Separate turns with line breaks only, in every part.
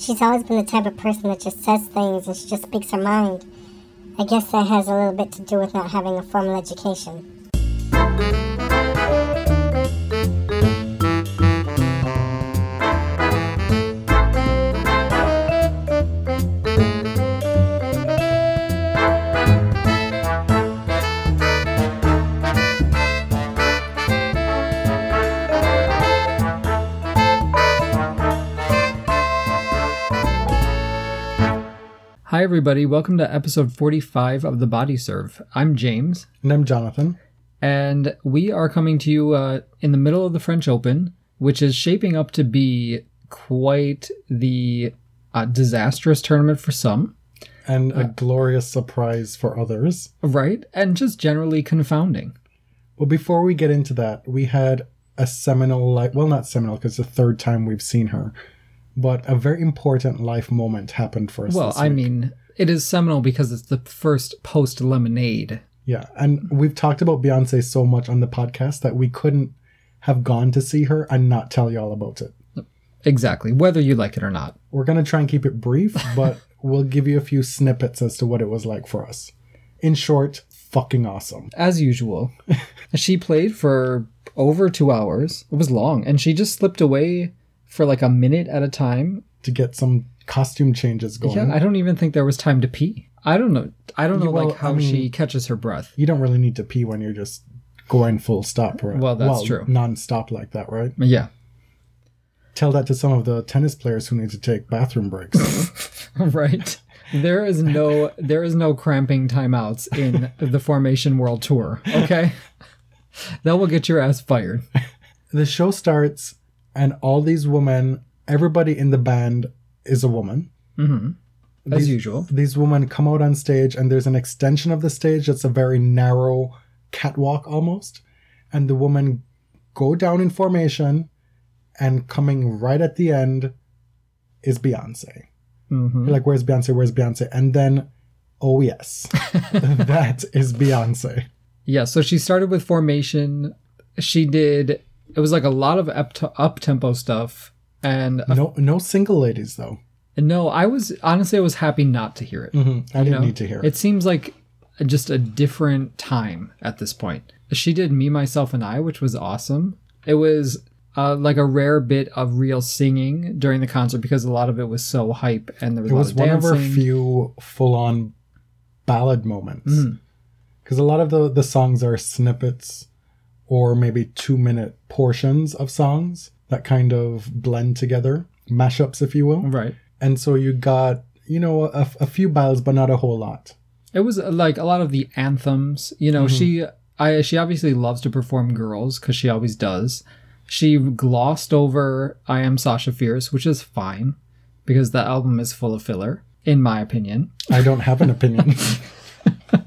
She's always been the type of person that just says things and she just speaks her mind. I guess that has a little bit to do with not having a formal education.
Hi, everybody. Welcome to episode 45 of The Body Serve. I'm James,
And I'm Jonathan.
and we are coming to you uh, in the middle of the French Open, which is shaping up to be quite the uh, disastrous tournament for some,
And a glorious surprise for others.
right? And just generally confounding.
Well, before we get into that, we had a seminal, like, well, not seminal because the third time we've seen her, but a very important life moment happened for us.
Well, I mean, it is seminal because it's the first post Lemonade.
yeah. And we've talked about Beyonce so much on the podcast that we couldn't have gone to see her and not tell you all about it.
Exactly, whether you like it or not.
We're going to try and keep it brief, but we'll give you a few snippets as to what it was like for us. In short, fucking awesome.
as usual. she played for over two hours. It was long, and she just slipped away for like a minute at a time.
To get some costume changes going.
Yeah, I don't even think there was time to pee. I don't know. I don't know
well,
like how
I mean-
she catches her breath.
you don't really need to pee when you're just going full stop, right?
Well, that's true.
Non-stop like that, right?
Yeah,
Tell that to some of the tennis players who need to take bathroom breaks.
right. There is no there is no cramping timeouts in the Formation World Tour. Okay, that will get your ass fired.
the show starts, and all these women, everybody in the band is a woman.
hmm As usual.
These women come out on stage, and there's an extension of the stage that's a very narrow catwalk almost, and the women go down in formation, and coming right at the end is Beyonce.
hmm
like, where's Beyonce? Where's Beyonce? And then, oh yes, that is Beyonce.
Yeah, so she started with formation. She did it was like a lot of up up tempo stuff, and a-
No, no single ladies though.
no, I was honestly I was happy not to hear it.
hmm I didn't
know?
need to hear it.
It seems like just a different time at this point. She did me, myself, and I, which was awesome. It was uh, like a rare bit of real singing during the concert because a lot of it was so hype and there was
It
a lot
was
of
one of
dancing.
our few full-on ballad moments.
Mm.
Because a lot of the the songs are snippets, or maybe two-minute portions of songs that kind of blend together, mashups, if you will.
right.
And so you got you know a, a few ballads, but not a whole lot.
It was uh, like a lot of the anthems. You know, she I she obviously loves to perform girls because she always does. She glossed over "I Am Sasha Fierce," which is fine because the album is full of filler, in my opinion.
I don't have an opinion.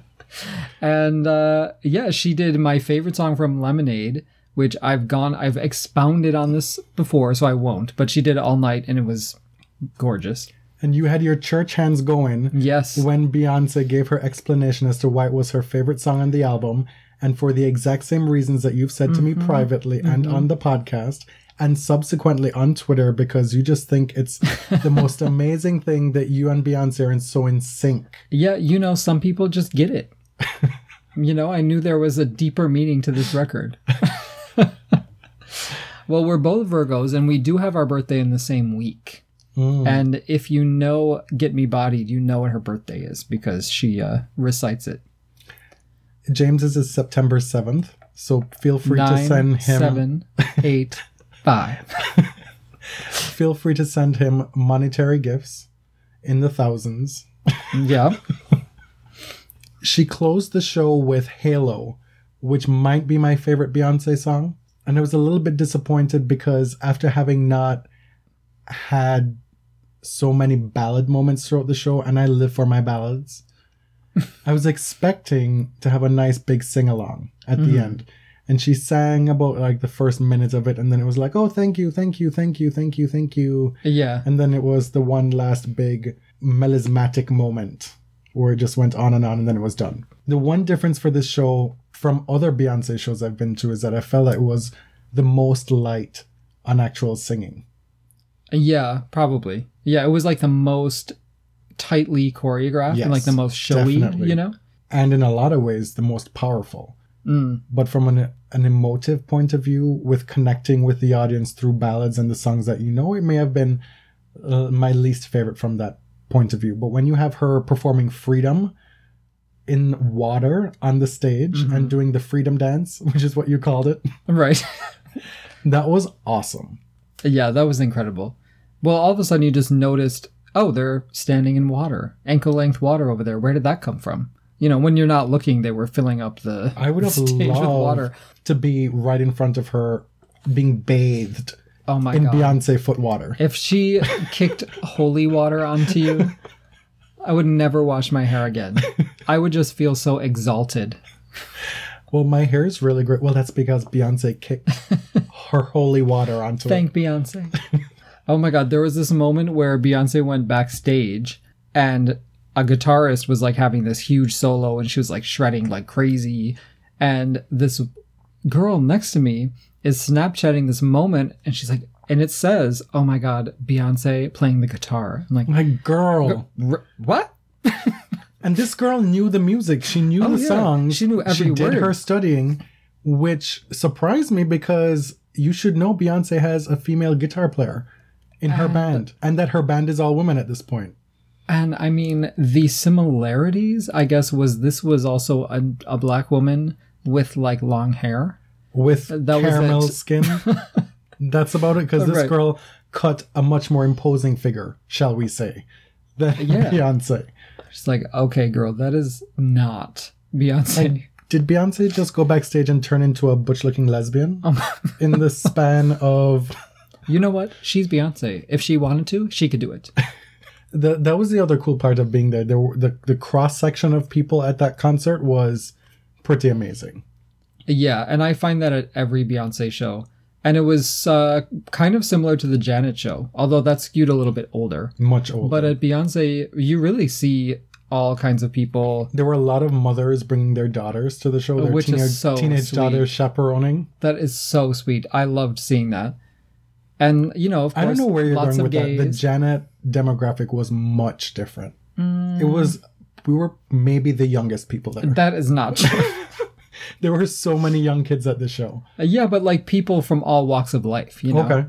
And uh, yeah, she did my favorite song from Lemonade, which I've gone I've expounded on this before, so I won't. But she did it all night, and it was gorgeous.
and you had your church hands going
Yes,
when Beyonce gave her explanation as to why it was her favorite song on the album, and for the exact same reasons that you've said to me privately and on the podcast, and subsequently on Twitter, because you just think it's the most amazing thing that you and Beyonce are in so in sync.
yeah, you know, some people just get it. you know, I knew there was a deeper meaning to this record. well, we're both Virgos, and we do have our birthday in the same week.
Mm.
And if you know Get Me Bodied, you know what her birthday is because she uh, recites it.
James's is September 7th, so feel free to send him
seven, eight, five.
feel free to send him monetary gifts in the thousands.
Yeah.
She closed the show with Halo, which might be my favorite Beyonce song. And I was a little bit disappointed because after having not had so many ballad moments throughout the show, and I live for my ballads, I was expecting to have a nice big sing along at the mm-hmm. end. And she sang about like the first minute of it, and then it was like, oh, thank you, thank you, thank you, thank you, thank you.
Yeah.
And then it was the one last big melismatic moment where it just went on and on and then it was done. The one difference for this show from other Beyonce shows I've been to is that I felt like it was the most light on actual singing.
Yeah, probably. Yeah, it was like the most tightly choreographed and like the most showy,
definitely.
you know?
and in a lot of ways the most powerful.
Mm.
But from an, an emotive point of view, with connecting with the audience through ballads and the songs that you know, it may have been uh, my least favorite from that point of view. But when you have her performing Freedom in water on the stage mm-hmm. and doing the Freedom Dance, which is what you called it,
Right.
that was awesome.
yeah, that was incredible. Well, all of a sudden you just noticed, oh, they're standing in water, ankle length water over there. Where did that come from? You know, when you're not looking, they were filling up the
I would have
stage with
loved
water.
to be right in front of her being bathed
Oh my
in
god!
Beyonce foot water.
If she kicked holy water onto you, I would never wash my hair again. I would just feel so exalted.
Well, my hair is really great. Well, that's because Beyonce kicked her holy water onto it.
Thank Beyonce. oh my god, there was this moment where Beyonce went backstage and a guitarist was like having this huge solo and she was like shredding like crazy. And this girl next to me is Snapchatting this moment and she's like, and it says, oh my god, Beyonce playing the guitar. I'm like,
my girl.
"R- what?
And this girl knew the music. She knew
Oh,
the
yeah.
songs.
She knew every
She did
word.
her studying, which surprised me because you should know Beyonce has a female guitar player in her band, and that her band is all women at this point.
And I mean, the similarities, I guess, was this was also a, a black woman with like long hair.
With
That
caramel skin. That's about it, because this
Right.
girl cut a much more imposing figure, shall we say, than
Yeah.
Beyonce.
She's like, okay, girl, that is not Beyonce.
Did Beyonce just go backstage and turn into a butch looking lesbian
Um,
in the span of
you know what? She's Beyonce. If she wanted to, she could do it.
the, that was the other cool part of being there. There were, the the cross section of people at that concert was pretty amazing.
Yeah, and I find that at every Beyonce show. And it was uh, kind of similar to the Janet show, although that's skewed a little bit older.
Much older.
But at Beyonce, you really see all kinds of people.
there were a lot of mothers bringing their daughters to the show. Their
Which is
teenage,
so
teenage
sweet.
daughters chaperoning.
That is so sweet. I loved seeing that. And you know, of course,
I don't know where you're going
of
with that. The. Janet demographic was much different.
Mm.
It was we were maybe the youngest people there.
that is not true.
there were so many young kids at the show.
Uh, yeah, but like people from all walks of life. You know,
Okay.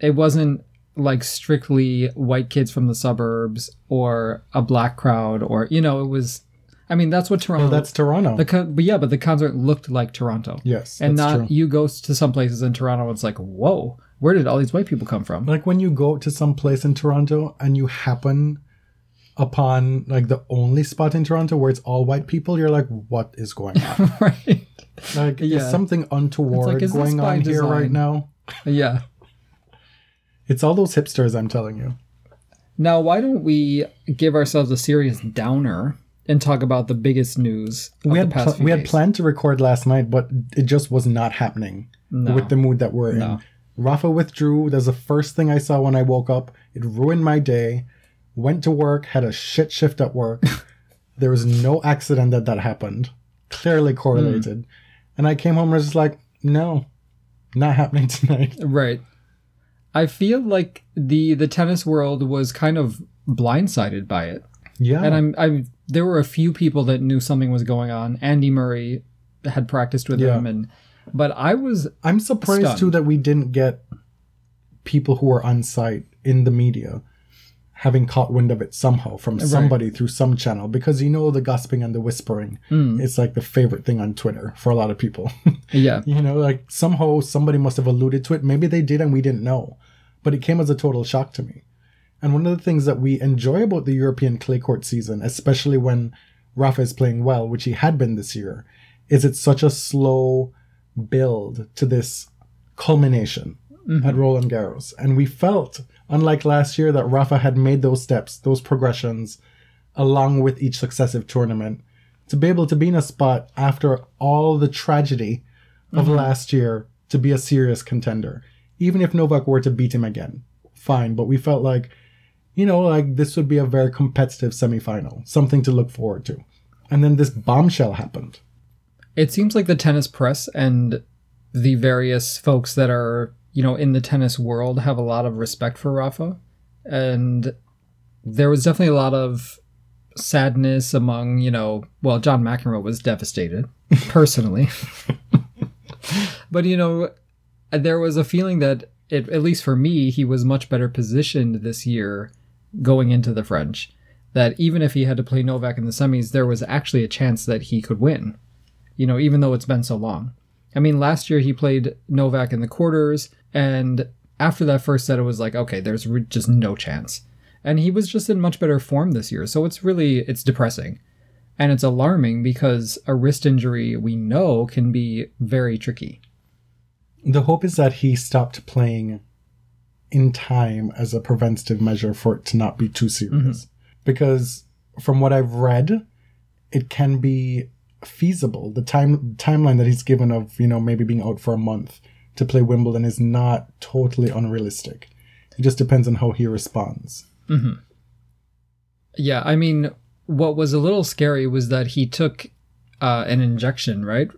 it wasn't like strictly white kids from the suburbs or a black crowd or you know, it was. I mean, that's what Toronto.
Well, that's Toronto.
the con- but yeah, but the concert looked like Toronto.
yes,
and not
true.
you go to some places in Toronto. It's like, whoa, where did all these white people come from?
like when you go to some place in Toronto and you happen upon like the only spot in Toronto where it's all white people, you're like, what is going on?
right?
like,
Yeah.
is something untoward
is
going on here right now?
Yeah.
It's all those hipsters, I'm telling you.
Now, why don't we give ourselves a serious downer and talk about the biggest news
We had pl- we had planned to record last night, but it just was not happening
No.
with the mood that we're
No.
in. Rafa withdrew. That's the first thing I saw when I woke up. It ruined my day. Went to work, had a shit shift at work. there was no accident that that happened. Clearly correlated.
Hmm.
And I came home and was just like, no, not happening tonight.
Right. I feel like the the tennis world was kind of blindsided by it.
Yeah.
And I'm I'm there were a few people that knew something was going on. Andy Murray had practiced with
Yeah.
him and but I was
I'm surprised
Stunned.
too that we didn't get people who were on site in the media having caught wind of it somehow from somebody through some channel because you know the gossiping and the whispering
Hmm.
it's like the favorite thing on Twitter for a lot of people.
yeah.
you know, like somehow somebody must have alluded to it. Maybe they did and we didn't know. But it came as a total shock to me. And one of the things that we enjoy about the European clay court season, especially when Rafa is playing well, which he had been this year, is it's such a slow build to this culmination at mm-hmm. Roland Garros. And we felt, unlike last year, that Rafa had made those steps, those progressions, along with each successive tournament, to be able to be in a spot after all the tragedy of mm-hmm. last year to be a serious contender. Even if Novak were to beat him again, fine. But we felt like, you know, like this would be a very competitive semifinal, something to look forward to. And then this bombshell happened.
It seems like the tennis press and the various folks that are, you know, in the tennis world have a lot of respect for Rafa. and there was definitely a lot of sadness among you know well john mcenroe was devastated personally but you know there was a feeling that it, at least for me he was much better positioned this year going into the french that even if he had to play novak in the semis there was actually a chance that he could win you know even though it's been so long i mean last year he played novak in the quarters and after that first set it was like okay there's re- just no chance. And he was just in much better form this year. So it's really it's depressing. And it's alarming because a wrist injury we know can be very tricky.
The hope is that he stopped playing in time as a preventative measure for it to not be too serious. Mm-hmm. Because from what I've read, it can be feasible. The time timeline that he's given of, you know, maybe being out for a month to play Wimbledon is not totally unrealistic. It just depends on how he responds.
Yeah, I mean, what was a little scary was that he took uh, an injection, right?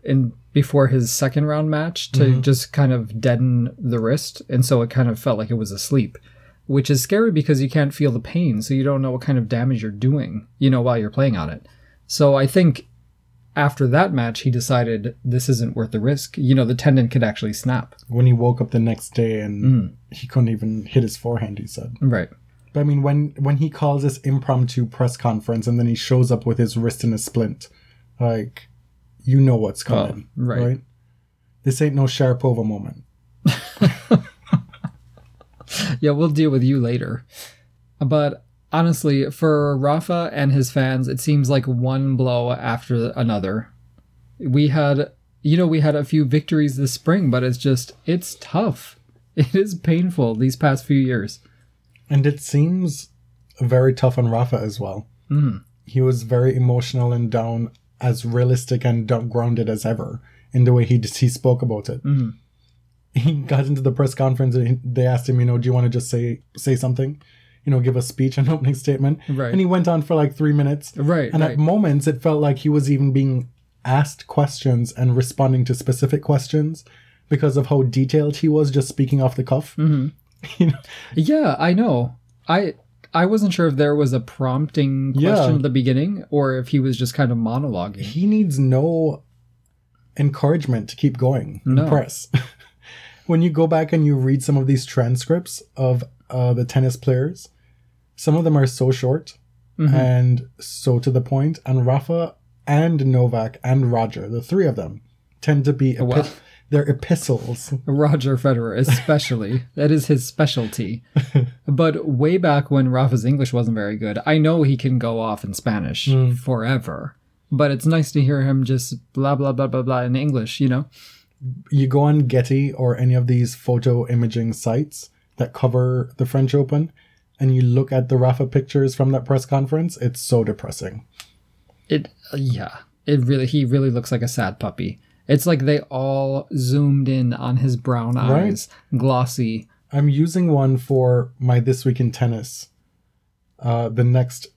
Before his second round match to just kind of deaden the wrist, and so it kind of felt like it was asleep, which is scary because you can't feel the pain, so you don't know what kind of damage you're doing, you know, while you're playing on it. So I think after that match, he decided this isn't worth the risk. You know, the tendon could actually snap.
When he woke up the next day and mm. he couldn't even hit his forehand, he said.
Right.
But I mean, when when he calls this impromptu press conference and then he shows up with his wrist in a splint, like, you know what's oh, coming,
right.
This ain't no Sharapova moment.
Yeah, we'll deal with you later. But honestly, for Rafa and his fans, it seems like one blow after another. We had, you know, we had a few victories this spring, but it's just, it's tough. It is painful these past few years.
And it seems very tough on Rafa as well.
Mhm.
He was very emotional and down, as realistic and grounded as ever in the way he he spoke about it.
Mhm.
He got into the press conference and they asked him, you know, do you want to just say say something, you know, give a speech, an opening statement,
Right.
and he went on for like three minutes.
Right.
And
right.
at moments, it felt like he was even being asked questions and responding to specific questions because of how detailed he was just speaking off the cuff.
Mhm.
You know?
Yeah, I know. I I wasn't sure if there was a prompting question
Yeah.
at the beginning or if he was just kind of monologuing.
He needs no encouragement to keep going
No.
press. when you go back and you read some of these transcripts of uh, the tennis players, some of them are so short
Mhm.
and so to the point. And Rafa and Novak and Roger, the three of them, tend to be epi-
Wow.
they're epistles.
Roger Federer, especially. that is his specialty. But way back when Rafa's English wasn't very good, I know he can go off in Spanish forever. But it's nice to hear him just blah, blah, blah, blah, blah in English, you know?
you go on Getty or any of these photo imaging sites that cover the French Open, and you look at the Rafa pictures from that press conference, it's so depressing.
It, yeah. It really, he really looks like a sad puppy. It's like they all zoomed in on his brown eyes, glossy.
I'm using one for my This Week in Tennis, uh, the next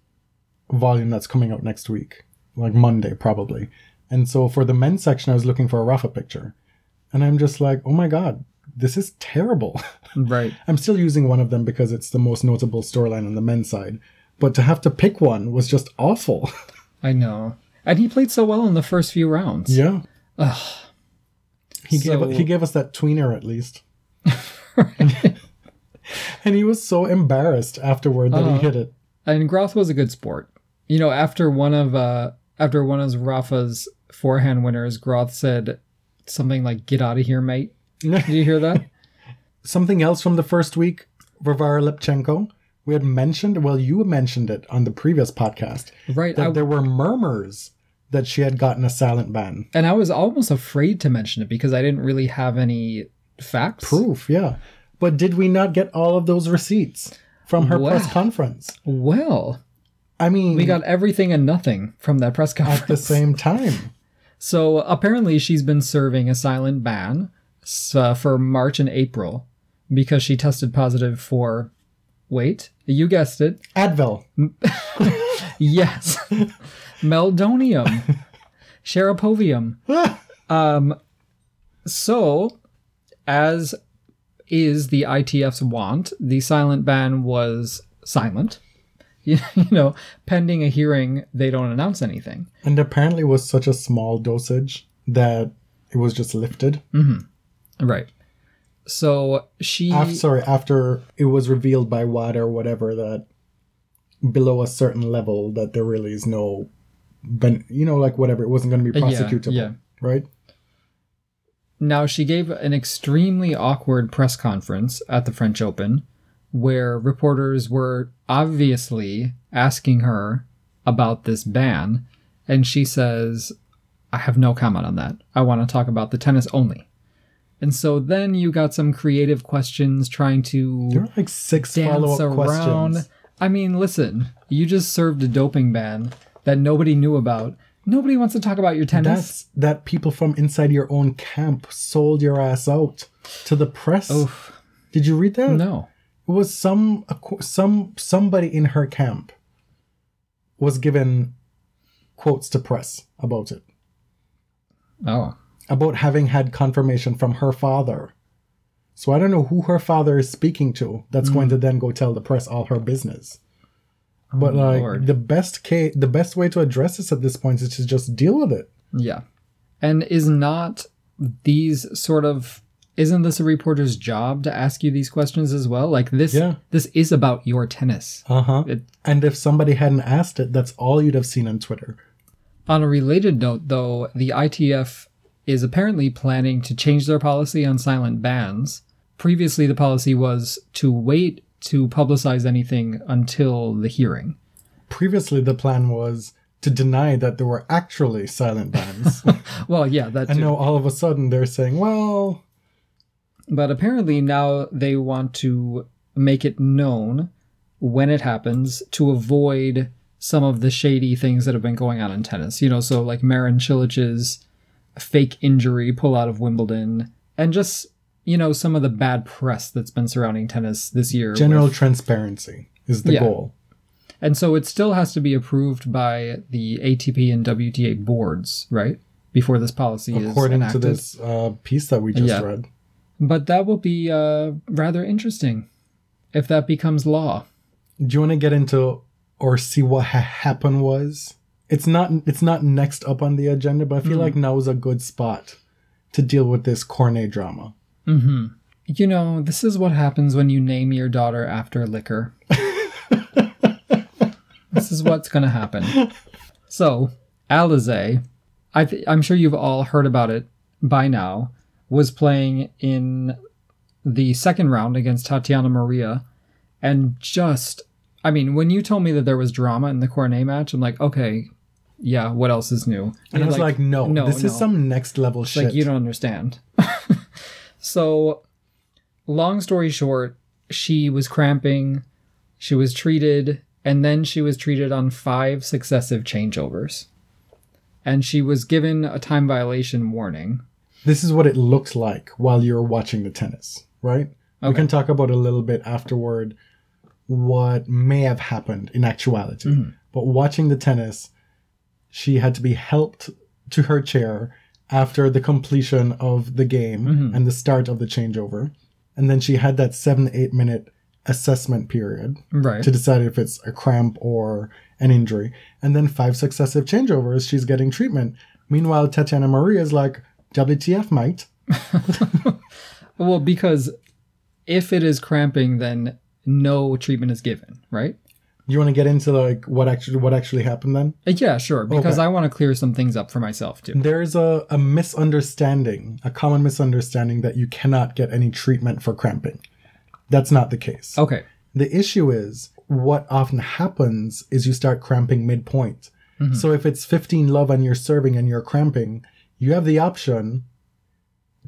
volume that's coming out next week, like Monday probably. And so for the men's section, I was looking for a Rafa picture. And I'm just like, oh my God, this is terrible.
Right.
I'm still using one of them because it's the most notable storyline on the men's side. But to have to pick one was just awful.
I know. And he played so well in the first few rounds.
yeah. He
So-
gave he gave us that tweener at least. and he was so embarrassed afterward that
Uh-huh.
he hit it.
and Groth was a good sport. You know, after one of uh after one of Rafa's forehand winners, Groth said something like "Get out of here, mate." Did you hear that?
Something else from the first week, Varvara Lepchenko. We had mentioned, well, you mentioned it on the previous podcast,
right.
that
I,
there were murmurs that she had gotten a silent ban.
and I was almost afraid to mention it because I didn't really have any facts.
Proof, yeah. But did we not get all of those receipts from her press conference?
Well,
I mean,
we got everything and nothing from that press conference.
at the same time.
So apparently, she's been serving a silent ban uh, for March and April because she tested positive for. Wait, you guessed it.
Advil.
Yes. Meldonium. Sharapovium. Um, so, as is the ITF's want. The silent ban was silent. You know, pending a hearing, they don't announce anything.
And apparently, it was such a small dosage that it was just lifted.
Right. So she.
After, sorry, after it was revealed by WAD or whatever that below a certain level that there really is no, ben, you know, like whatever, it wasn't going to be
Uh, yeah,
prosecutable,
yeah.
right?
Now, she gave an extremely awkward press conference at the French Open where reporters were obviously asking her about this ban. And she says, I have no comment on that. I want to talk about the tennis only. And so then you got some creative questions trying to
There were like six
dance
follow-up
around.
questions.
I mean, listen, you just served a doping ban that nobody knew about. Nobody wants to talk about your tennis.
That's that people from inside your own camp sold your ass out to the press.
Oof.
Did you read that?
No.
It was some some somebody in her camp was given quotes to press about it.
Oh.
About having had confirmation from her father. So I don't know who her father is speaking to that's going to then go tell the press all her business. But like
Hmm. Oh, Lord.
the best case, the best way to address this at this point is to just deal with it.
Yeah. And is not these sort of isn't this a reporter's job to ask you these questions as well? Like this
Yeah.
this is about your tennis.
Uh huh.
It-
And if somebody hadn't asked it, that's all you'd have seen on Twitter.
On a related note though, the ITF is apparently planning to change their policy on silent bans. Previously the policy was to wait to publicize anything until the hearing.
Previously, the plan was to deny that there were actually silent bans.
Well, yeah, that
and
too.
now all of a sudden they're saying, well,
But apparently now they want to make it known when it happens to avoid some of the shady things that have been going on in tennis. You know, so like Marin Cilic's fake injury pull out of Wimbledon and just, you know, some of the bad press that's been surrounding tennis this year.
general
with-
transparency is the
Yeah.
goal.
and so it still has to be approved by the ATP and WTA boards, right? Before this policy is
According to this uh, piece that we just
Yeah.
read.
But that will be uh, rather interesting if that becomes law.
Do you want to get into or see what ha- happened was? It's not it's not next up on the agenda, but I feel mm-hmm. like now is a good spot to deal with this Cornet drama. Mm-hmm.
You know, this is what happens when you name your daughter after liquor. this is what's going to happen. So, Alizé, I th- I'm sure you've all heard about it by now, was playing in the second round against Tatiana Maria, and just, I mean, when you told me that there was drama in the Cornet match, I'm like, okay, yeah, what else is new?
And I was like, no,
no,
this is some next level
It's
shit.
Like you don't understand. so, long story short, she was cramping, she was treated, and then she was treated on five successive changeovers. And she was given a time violation warning.
this is what it looks like while you're watching the tennis, right? We can talk about a little bit afterward what may have happened in actuality.
Mm-hmm.
But watching the tennis, she had to be helped to her chair after the completion of the game
Mm-hmm.
and the start of the changeover. And then she had that seven, eight minute assessment period
Right.
to decide if it's a cramp or an injury. And then five successive changeovers, she's getting treatment. Meanwhile, Tatiana Maria is like, WTF, mate.
Well, because if it is cramping, then no treatment is given, right?
You want to get into like what actually what actually happened then?
Uh, Yeah, sure. Because
Okay.
I want to clear some things up for myself too.
There's a, a misunderstanding, a common misunderstanding that you cannot get any treatment for cramping. That's not the case.
Okay.
The issue is what often happens is you start cramping midpoint. So if it's 15 love and you're serving and you're cramping, you have the option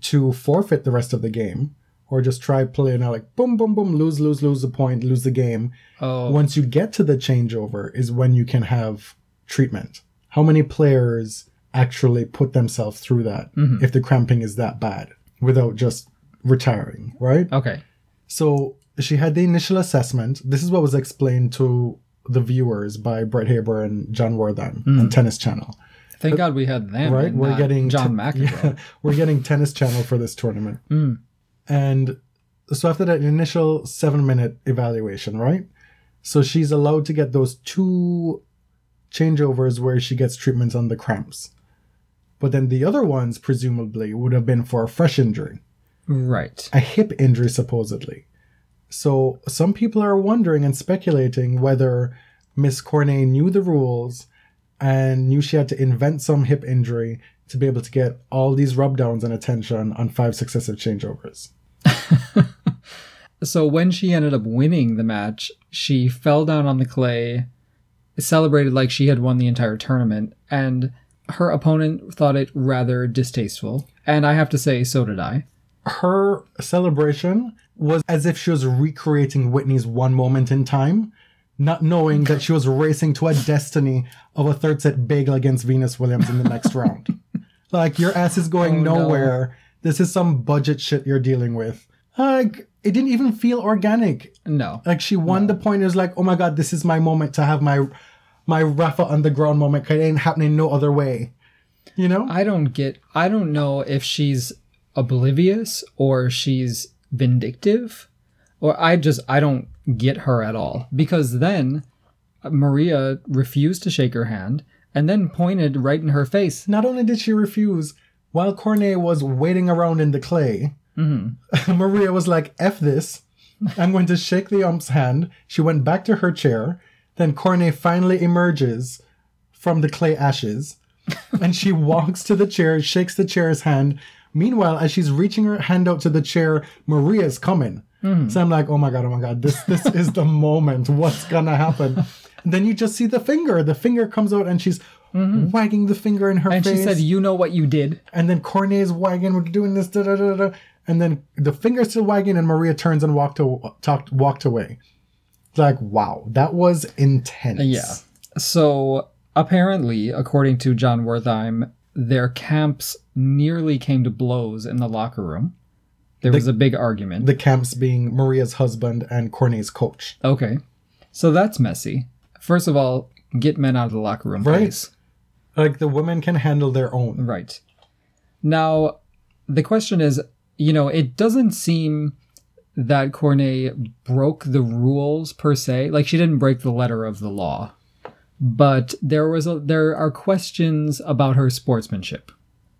to forfeit the rest of the game or just try playing out like boom, boom, boom, lose, lose, lose the point, lose the game.
Oh,
Once you get to the changeover is when you can have treatment. How many players actually put themselves through that mm-hmm. if the cramping is that bad without just retiring, right?
okay.
So she had the initial assessment. This is what was explained to the viewers by Brett Haber and Jon Wertheim on mm. Tennis Channel.
Thank God we had them.
Right? We're getting
John
te-
McEnroe.
yeah, we're getting Tennis Channel for this tournament. Mm. And so after that initial seven minute evaluation, right? So she's allowed to get those two changeovers where she gets treatments on the cramps. But then the other ones, presumably, would have been for a fresh injury,
Right.
a hip injury, supposedly. So some people are wondering and speculating whether Miss Cornet knew the rules and knew she had to invent some hip injury to be able to get all these rub downs and attention on five successive changeovers.
So when she ended up winning the match, she fell down on the clay, celebrated like she had won the entire tournament, and her opponent thought it rather distasteful. And I have to say, so did I.
her celebration was as if she was recreating Whitney's one moment in time, not knowing that she was racing to a destiny of a third set bagel against Venus Williams in the next round. Like your ass is going
Oh, no.
nowhere. This is some budget shit you're dealing with. Like it didn't even feel organic.
No.
Like she won the point. It was like, oh my god, this is my moment to have my my Rafa on the ground moment. 'cause It ain't happening no other way. You know?
I don't get, I don't know if she's oblivious or she's vindictive, or I just, I don't get her at all. Because then uh, Maria refused to shake her hand and then pointed right in her face.
Not only did she refuse, while Cornet was waiting around in the clay, mm-hmm. Maria was like, F this. I'm going to shake the ump's hand. She went back to her chair. Then Cornet finally emerges from the clay ashes and she walks to the chair, shakes the chair's hand. Meanwhile, as she's reaching her hand out to the chair, Maria's coming. Mm-hmm. So I'm like, oh my god, oh my god, this this is the moment. What's gonna happen? And then you just see the finger. The finger comes out and she's mm-hmm. wagging the finger in her face.
And
face.
she said, You know what you did.
And then Cornet's wagging, we're doing this, da da da da. And then the finger's still wagging, and Maria turns and walked to, talked, walked away. Like, wow, that was intense.
Yeah. So apparently, according to Jon Wertheim, their camps nearly came to blows in the locker room. There was a big argument.
The camps being Maria's husband and Cornet's coach.
okay. So that's messy. First of all, get men out of the locker room,
Right.
please.
Like the women can handle their own.
Right. Now, the question is, you know, it doesn't seem that Cornet broke the rules per se. Like she didn't break the letter of the law. But there was a there are questions about her sportsmanship.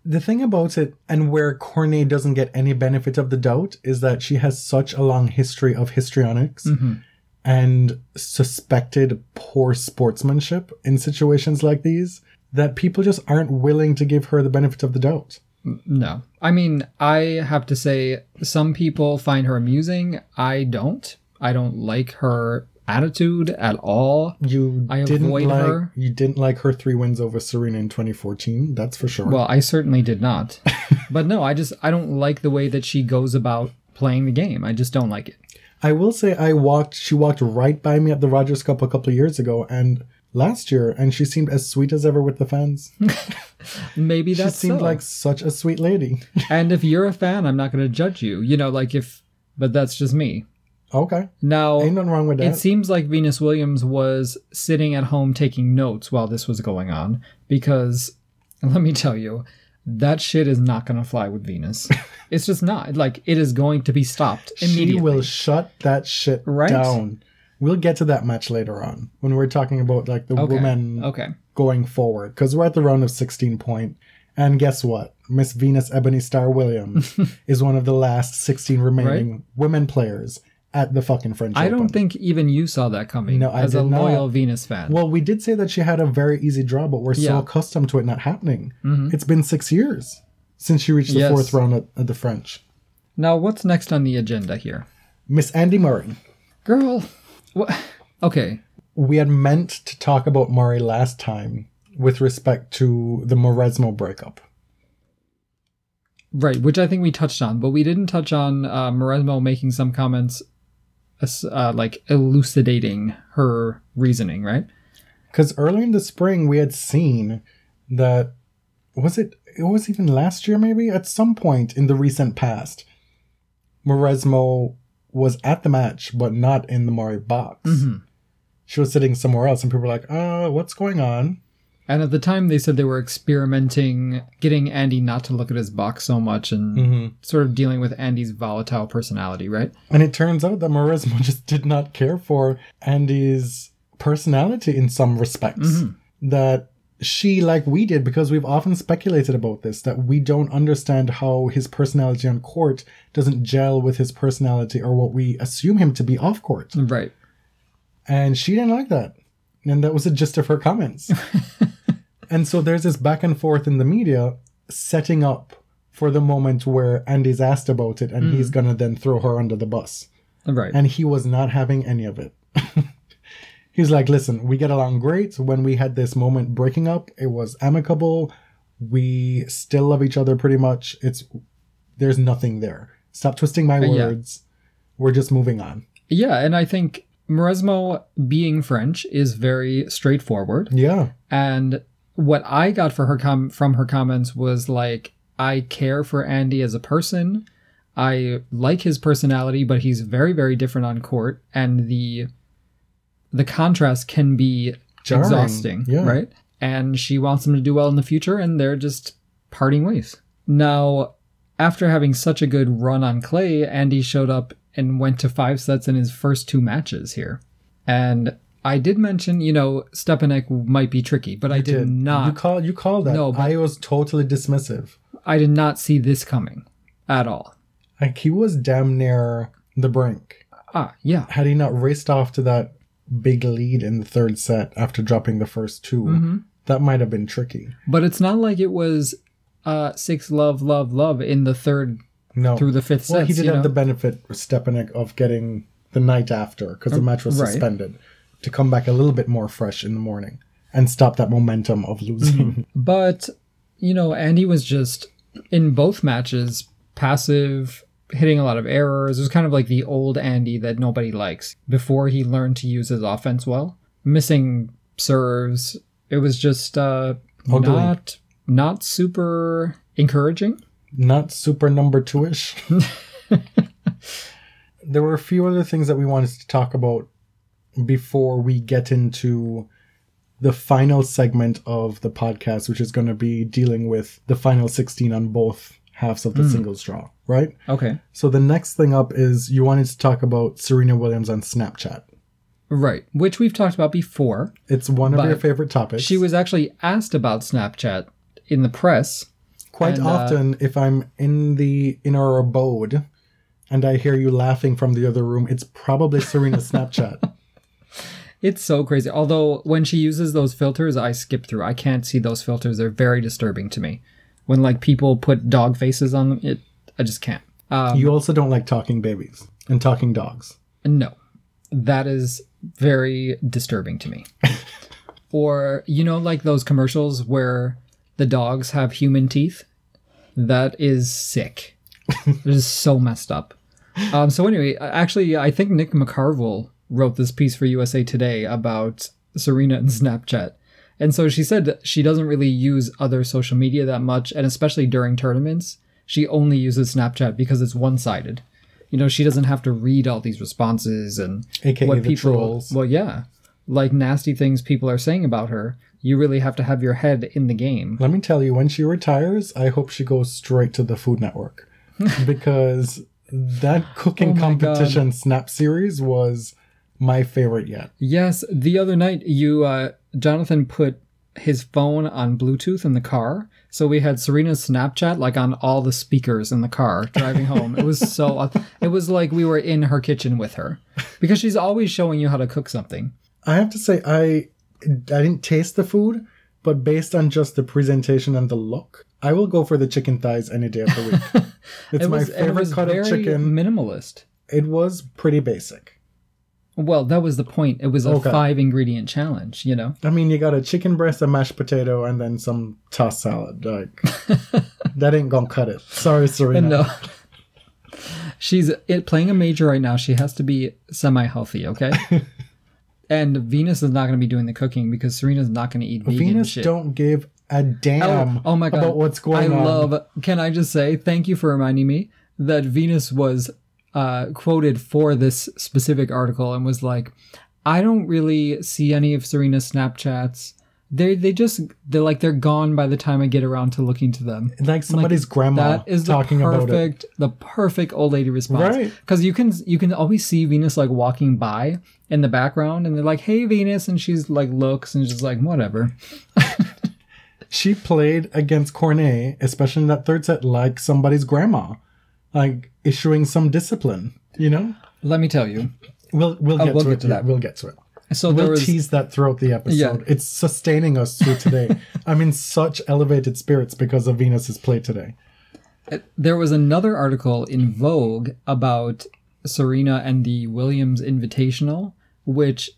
The thing about it, and where Cornet doesn't get any benefit of the doubt, is that she has such a long history of histrionics mm-hmm. And suspected poor sportsmanship in situations like these that people just aren't willing to give her the benefit of the doubt.
No. I mean, I have to say some people find her amusing. I don't. I don't like her attitude at all.
You
I
didn't
avoid
like
her.
you didn't like her three wins over Serena in 2014. That's for sure.
Well, I certainly did not. but no, I just I don't like the way that she goes about playing the game. I just don't like it.
I will say I walked. She walked right by me at the Rogers Cup a couple of years ago, and last year, and she seemed as sweet as ever with the fans.
Maybe
she seemed
so.
like such a sweet lady.
and if you're a fan, I'm not going to judge you. You know, like if but that's just me.
okay,
Now,
ain't nothing wrong with that.
It seems like Venus Williams was sitting at home taking notes while this was going on because let me tell you, that shit is not going to fly with Venus. it's just not. Like it is going to be stopped immediately.
she will shut that shit
Right?
down. We'll get to that match later on when we're talking about like the
okay.
women
Okay.
going forward because we're at the round of 16 point and guess what miss venus ebony Starr williams is one of the last 16 remaining women players at the fucking french
I
Open.
don't think even you saw that coming
No, I
as a
did not.
loyal Venus fan.
well we did say that she had a very easy draw but we're so
Yeah.
Accustomed to it not happening it's been six years since she reached the
Yes.
fourth round at, at the french
now, what's next on the agenda here?
miss andy murray
Girl, what? Okay.
we had meant to talk about murray last time with respect to the Mauresmo breakup
Right, which I think we touched on, but we didn't touch on uh, Mauresmo making some comments, uh, like elucidating her reasoning, right?
Because earlier in the spring, we had seen that was it? It was even last year, maybe at some point in the recent past. Mauresmo was at the match, but not in the Murray box. She was sitting somewhere else, and people were like, "Uh, what's going on?"
And at the time, they said they were experimenting, getting Andy not to look at his box so much and
Mm-hmm.
sort of dealing with Andy's volatile personality, right?
And it turns out that Mauresmo just did not care for Andy's personality in some respects. That she, like we did, because we've often speculated about this, that we don't understand how his personality on court doesn't gel with his personality or what we assume him to be off court.
Right.
And she didn't like that. And that was the gist of her comments. and so there's this back and forth in the media setting up for the moment where Andy's asked about it and he's mm. going to then throw her under the bus.
Right.
And he was not having any of it. he was like, listen, we get along great. When we had this moment breaking up, it was amicable. We still love each other pretty much. It's there's nothing there. Stop twisting my
yeah.
words. We're just moving on.
yeah, and I think Mauresmo being French is very straightforward.
Yeah.
And what I got for her com- from her comments was like, I care for Andy as a person. I like his personality, but he's very, very different on court, and the the contrast can be
Jarring,
exhausting,
yeah.
right? And she wants him to do well in the future, and they're just parting ways. Now, after having such a good run on clay, Andy showed up and went to five sets in his first two matches here. And I did mention, you know, Stepanek might be tricky, but I did,
You
not
call you call that.
No, but-
I was totally dismissive.
I did not see this coming at all.
Like he was damn near the brink.
Ah, yeah.
Had he not raced off to that big lead in the third set after dropping the first 2
Mm-hmm.
that might have been tricky.
But it's not like it was uh six love, love, love in the third
No.
through the fifth
well,
sets.
he did
you
have
know?
the benefit, Stepanek, of getting the night after because the match was
right.
suspended to come back a little bit more fresh in the morning and stop that momentum of losing.
But, you know, Andy was just in both matches passive, hitting a lot of errors. It was kind of like the old Andy that nobody likes before he learned to use his offense well. Missing serves. It was just uh
Ugly.
not not super encouraging.
Not super number two ish. there were a few other things that we wanted to talk about before we get into the final segment of the podcast, which is going to be dealing with the final 16 on both halves of the singles draw, right?
Okay.
So the next thing up is you wanted to talk about Serena Williams on Snapchat.
Right. Which we've talked about before.
It's one of your favorite topics.
She was actually asked about Snapchat in the press.
quite
and, uh,
often if I'm in the in our abode and I hear you laughing from the other room, it's probably Serena's Snapchat.
It's so crazy. Although when she uses those filters, I skip through. I can't see those filters. They're very disturbing to me. When like people put dog faces on them, it I just can't. Um,
you also don't like talking babies and talking dogs.
no, that is very disturbing to me. or you know, like those commercials where the dogs have human teeth. That is sick. it is so messed up. Um, so anyway, actually, I think Nick McCarville wrote this piece for USA Today about Serena and Snapchat. And so she said she doesn't really use other social media that much, and especially during tournaments, she only uses Snapchat because it's one-sided. You know, she doesn't have to read all these responses and
AKA the trolls.
Well, yeah, like nasty things people are saying about her. You really have to have your head in the game.
Let me tell you, when she retires, I hope she goes straight to the Food Network. because that cooking
Oh my God.
competition snap series was my favorite yet.
Yes, the other night you uh Jonathan put his phone on Bluetooth in the car. So we had Serena's Snapchat like on all the speakers in the car driving home. It was so it was like we were in her kitchen with her because she's always showing you how to cook something.
I have to say, I I didn't taste the food, but based on just the presentation and the look, I will go for the chicken thighs any day of the week. It's
It
my
was, it
favorite
was
cut of chicken.
minimalist.
It was pretty basic.
Well, that was the point. It was a
Okay.
five ingredient challenge, you know.
I mean, you got a chicken breast, a mashed potato, and then some tossed salad. Like that ain't gonna cut it. Sorry, Serena.
No. She's playing a major right now. She has to be semi healthy, okay? and Venus is not to be doing the cooking because Serena's not to eat vegan
Venus
shit.
don't give a damn
oh, oh my god!
about what's going
I
on.
I love. Can I just say thank you for reminding me that Venus was uh, quoted for this specific article and was like, "I don't really see any of Serena's Snapchats they they just they're like they're gone by the time I get around to looking to them.
Like somebody's grandma
That is the
talking about it.
perfect, the perfect old lady response.
Right.
Because you can you can always see Venus like walking by in the background, and they're like, "Hey, Venus," and she's like looks and just like whatever.
She played against Cornet, especially in that third set, like somebody's grandma, like issuing some discipline. You know,
Let me tell you.
we'll we'll get
we'll
to
get
it.
to that.
We'll get to it.
So
We'll
was
tease that throughout the episode.
Yeah.
It's sustaining us through today. I'm in such elevated spirits because of Venus's play today.
Uh, there was another article in Vogue about Serena and the Williams Invitational, which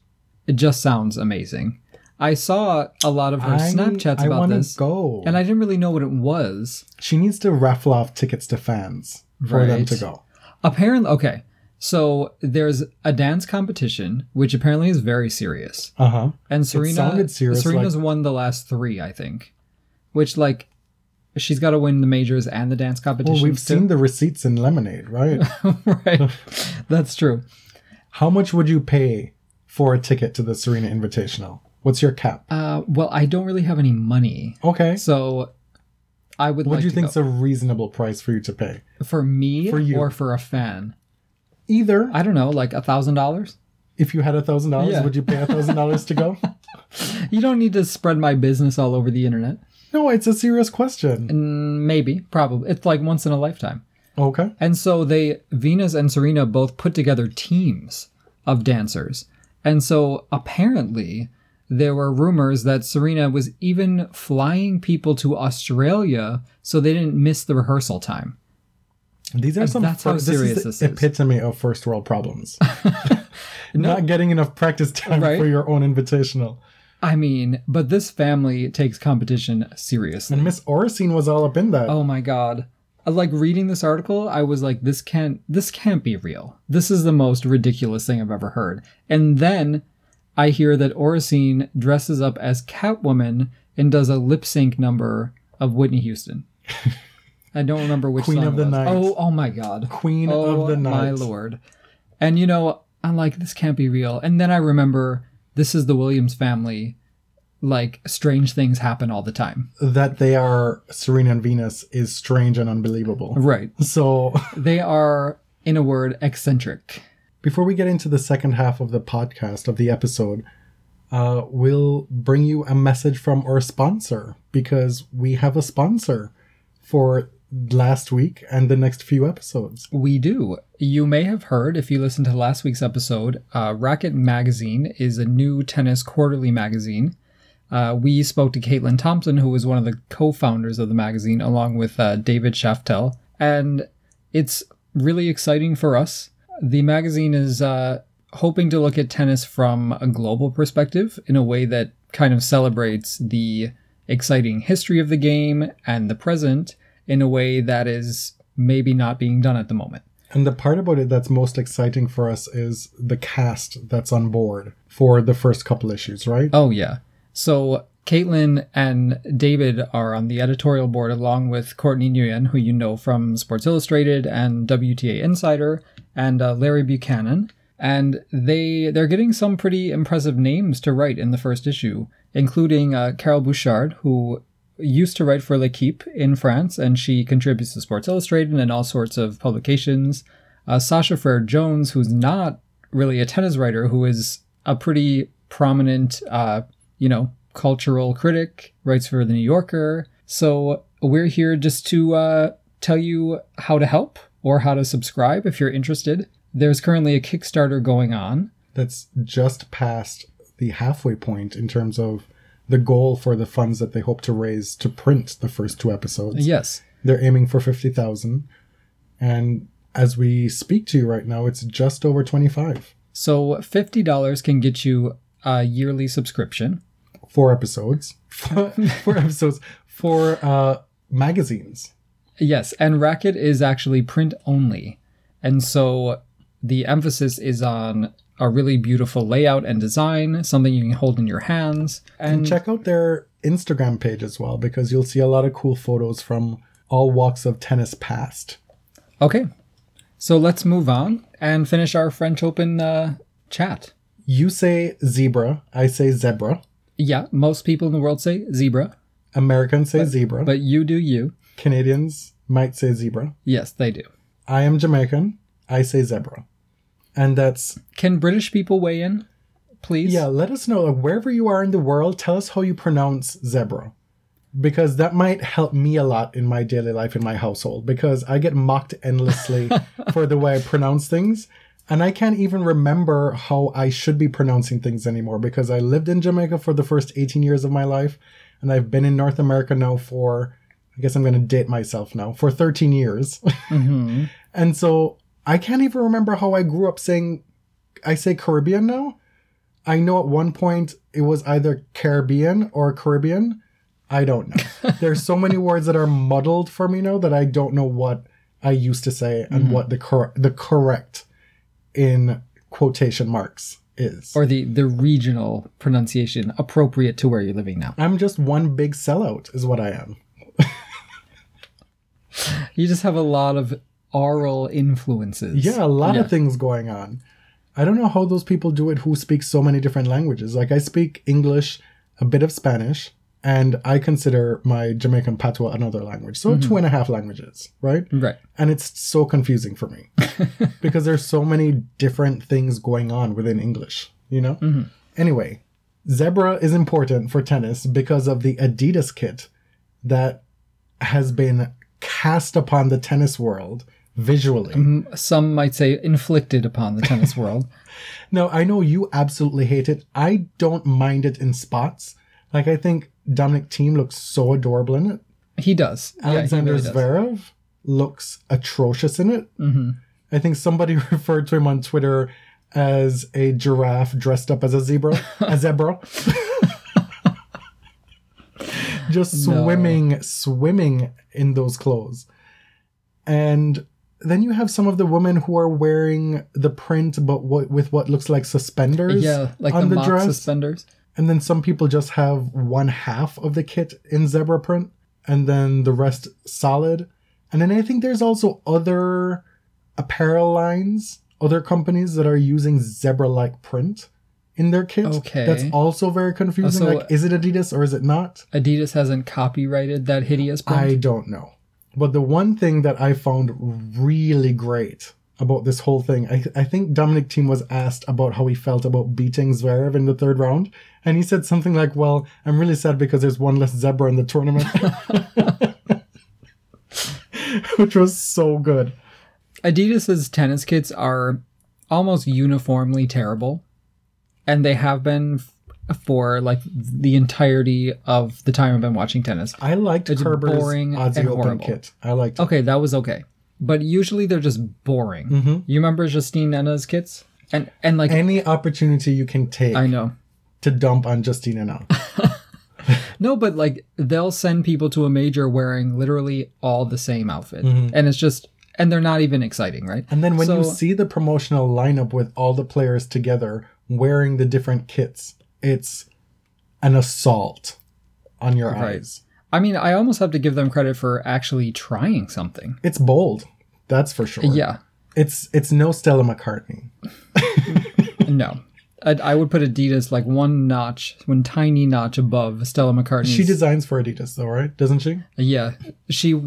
it just sounds amazing. I saw a lot of her
I-
Snapchats about
wanna
this,
go.
and I didn't really know what it was.
She needs to raffle off tickets to fans for them to go.
Apparently, okay. So there's a dance competition, which apparently is very serious,
Uh huh.
and Serena
sounded serious,
Serena's
like-
won the last three, I think. Which like, she's got to win the majors and the dance competition.
Well, we've seen the receipts in Lemonade, right?
right. That's true.
How much would you pay for a ticket to the Serena Invitational? What's your cap?
Uh, well, I don't really have any money,
Okay.
so I would
What
like
do you
to
think's
go.
a reasonable price for you to pay?
for me
for you?
or for a fan.
Either.
I don't know, like a thousand dollars.
If you had a thousand dollars, would you pay a thousand dollars to go?
You don't need to spread my business all over the internet.
No, it's a serious question.
Mm, Maybe, probably. It's like once in a lifetime.
Okay.
And so they, Venus and Serena, both put together teams of dancers. And so apparently, there were rumors that Serena was even flying people to Australia so they didn't miss the rehearsal time.
These are some.
That's how serious
this
this
is the
is.
epitome of first world problems. Not getting enough practice time
Right.
for your own invitational.
I mean, but this family takes competition seriously.
And Miss Oracene was all up in that.
Oh my god. Uh, Like reading this article, I was like, this can't this can't be real. This is the most ridiculous thing I've ever heard. And then I hear that Oracene dresses up as Catwoman and does a lip sync number of Whitney Houston. I don't remember which
Queen of the
was.
Night.
Oh, oh my god.
Queen
oh,
of the night.
my lord. And you know, I'm like, this can't be real. And then I remember this is the Williams family. Like strange things happen all the time.
That they are Serena and Venus is strange and unbelievable.
Right.
So,
They are, in a word, eccentric.
Before we get into the second half of the podcast, of the episode, uh, we'll bring you a message from our sponsor because we have a sponsor for last week and the next few episodes.
We do. You may have heard, if you listened to last week's episode, uh, Racquet Magazine is a new tennis quarterly magazine. Uh, we spoke to Caitlin Thompson, who was one of the co founders of the magazine, along with uh, David Shaftel. And it's really exciting for us. The magazine is uh, hoping to look at tennis from a global perspective in a way that kind of celebrates the exciting history of the game and the present in a way that is maybe not being done at the moment.
And the part about it that's most exciting for us is the cast that's on board for the first couple issues, right?
Oh yeah. So Caitlin and David are on the editorial board along with Courtney Nguyen, who you know from Sports Illustrated and WTA Insider, and uh, Larry Buchanan. And they they're getting some pretty impressive names to write in the first issue, including uh, Carole Bouchard, who used to write for L'Equipe in France, and she contributes to Sports Illustrated and all sorts of publications. Uh, Sasha Frere Jones, who's not really a tennis writer, who is a pretty prominent, uh, you know, cultural critic, writes for The New Yorker. So we're here just to uh, tell you how to help or how to subscribe if you're interested. There's currently a Kickstarter going on.
That's just past the halfway point in terms of the goal for the funds that they hope to raise to print the first two episodes.
Yes.
They're aiming for 50,000. And as we speak to you right now, it's just over 25.
So $50 can get you a yearly subscription.
Four episodes. Four episodes. Four uh, magazines.
Yes, and Racquet is actually print only. And so the emphasis is on a really beautiful layout and design, something you can hold in your hands.
And
And
check out their Instagram page as well because you'll see a lot of cool photos from all walks of tennis past.
okay, so let's move on and finish our French Open uh, chat.
You say zebra, I say zebra.
Yeah, most people in the world say zebra,
Americans say zebra.
but you do you.
Canadians might say zebra.
Yes, they do.
I am Jamaican. I say zebra. And that's
Can British people weigh in, please?
yeah, let us know like, wherever you are in the world, tell us how you pronounce zebra. Because that might help me a lot in my daily life in my household because I get mocked endlessly for the way I pronounce things. And I can't even remember how I should be pronouncing things anymore because I lived in Jamaica for the first 18 years of my life and I've been in North America now for I guess I'm going to date myself now for 13 years.
hmm
And so I can't even remember how I grew up saying, I say Caribbean now. I know at one point it was either Caribbean or Caribbean. I don't know. There's so many words that are muddled for me now that I don't know what I used to say and what the cor- the correct in quotation marks is.
Or the the regional pronunciation appropriate to where you're living now.
I'm just one big sellout, is what I am.
You just have a lot of oral influences.
Yeah, a lot
Yeah.
of things going on. I don't know how those people do it who speak so many different languages. Like I speak English, a bit of Spanish, and I consider my Jamaican patois another language. So two mm-hmm. and a half languages, right?
Right.
And it's so confusing for me because there's so many different things going on within English, you know? Mm-hmm. Anyway, zebra is important for tennis because of the Adidas kit that has been cast upon the tennis world visually.
M- Some might say inflicted upon the tennis world.
No, I know you absolutely hate it. I don't mind it in spots. Like I think Dominic Thiem looks so adorable in it.
He does. Yeah,
Alexander
really does.
Zverev looks atrocious in it.
hmm
I think somebody referred to him on Twitter as a giraffe dressed up as a zebra, a zebra. Just
No.
swimming, swimming in those clothes. And then you have some of the women who are wearing the print, but what, with what looks like suspenders
Yeah, like
on
the,
the,
mock
dress.
suspenders.
And then some people just have one half of the kit in zebra print and then the rest solid. And then I think there's also other apparel lines, other companies that are using zebra like print in their kit.
Okay.
That's also very confusing.
So-
like, is it Adidas or is it not?
Adidas hasn't copyrighted that hideous print.
I don't know. But the one thing that I found really great about this whole thing, I, I think Dominic Thiem was asked about how he felt about beating Zverev in the third round. And he said something like, Well, I'm really sad because there's one less zebra in the tournament. Which was so good.
Adidas's tennis kits are almost uniformly terrible, and they have been f- for like the entirety of the time I've been watching tennis.
I liked
It's
Kerber's
boring
Aussie
and
Open
horrible.
kit. I liked it.
Okay, that was okay, but usually they're just boring.
Mhm.
You remember Justine Henin's kits, and and like
Any opportunity you can take
I know.
to dump on Justine now.
No, but like they'll send people to a major wearing literally all the same outfit, and it's just and they're not even exciting, right?
And then when you see the promotional lineup with all the players together wearing the different kits, it's an assault on your
Right.
eyes.
I mean, I almost have to give them credit for actually trying something.
It's bold. That's for sure.
Yeah,
It's it's no Stella McCartney.
no. I, I would put Adidas like one notch, one tiny notch above Stella McCartney.
She designs for Adidas though, right? Doesn't she?
Yeah, she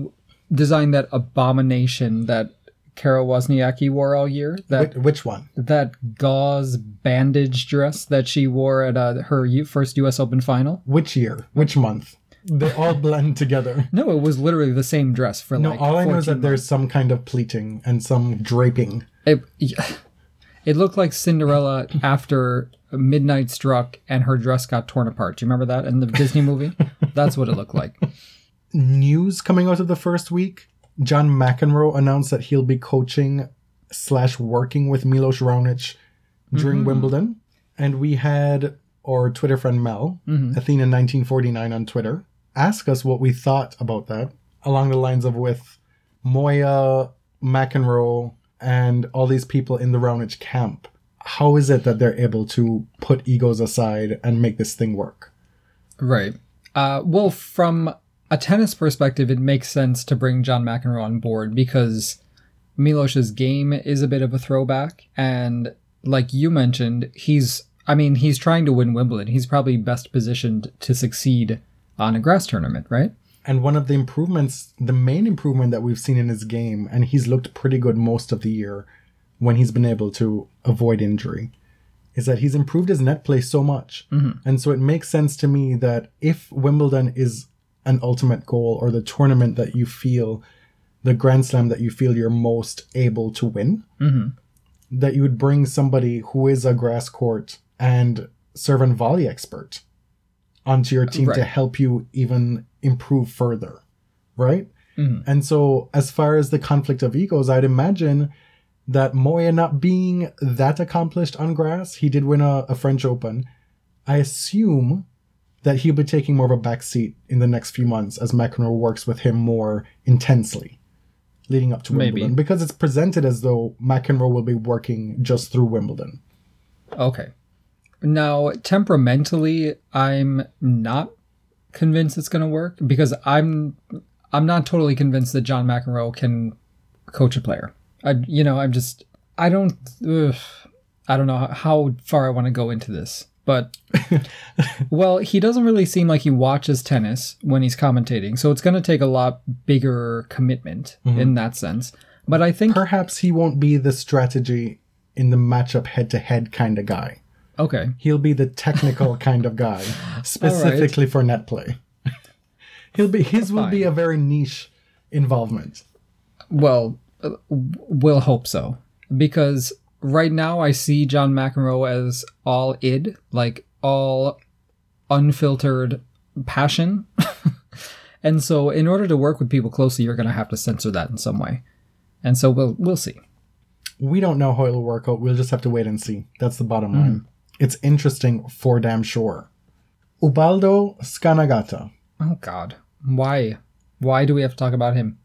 designed that abomination that Carol Wozniacki wore all year. That
Which, which one?
that gauze bandage dress that she wore at uh, her U- first U.S. Open final.
Which year? Which month? They all blend together.
No, it was literally the same dress for
No,
like.
all I know is
14
that there's some kind of pleating and some draping.
It, it looked like Cinderella after midnight struck and her dress got torn apart. Do you remember that in the Disney movie? That's what it looked like.
news coming out of the first week. John McEnroe announced that he'll be coaching slash working with Milos Raonic during Wimbledon. And we had our Twitter friend Mel, Athena1949 on Twitter, ask us what we thought about that, along the lines of with Moya, McEnroe, and all these people in the Raonic camp. How is it that they're able to put egos aside and make this thing work?
Right. Uh, well, from a tennis perspective, it makes sense to bring John McEnroe on board because Milos's game is a bit of a throwback, and like you mentioned, he's I mean, he's trying to win Wimbledon. He's probably best positioned to succeed on a grass tournament, right?
And one of the improvements, the main improvement that we've seen in his game, and he's looked pretty good most of the year when he's been able to avoid injury, is that he's improved his net play so much. Mm-hmm. And so it makes sense to me that if Wimbledon is an ultimate goal or the tournament that you feel, the Grand Slam that you feel you're most able to win, mm-hmm. that you would bring somebody who is a grass court and serve and volley expert onto your team to help you even improve further, right? Mm-hmm. And so, as far as the conflict of egos, I'd imagine that Moya not being that accomplished on grass, he did win a, a French Open. I assume that he'll be taking more of a backseat in the next few months as McEnroe works with him more intensely leading up to
Maybe.
Wimbledon because it's presented as though McEnroe will be working just through Wimbledon.
Okay. Now, temperamentally, I'm not convinced it's going to work because I'm I'm not totally convinced that John McEnroe can coach a player. I, you know, I'm just I don't ugh, I don't know how far I want to go into this, but well, he doesn't really seem like he watches tennis when he's commentating, so it's going to take a lot bigger commitment in that sense. But I think
Perhaps he won't be the strategy in the matchup head to head kind of guy.
okay,
He'll be the technical kind of guy, specifically for net play. He'll be his will be a very niche involvement.
Well, uh, we'll hope so. Because right now I see John McEnroe as all id, like all unfiltered passion. and so in order to work with people closely, you're going to have to censor that in some way. And so we'll we'll see.
We don't know how it'll work out. We'll just have to wait and see. That's the bottom line. Hmm. It's interesting for damn sure. Ubaldo Scanagatta.
Oh god. Why? Why do we have to talk about him?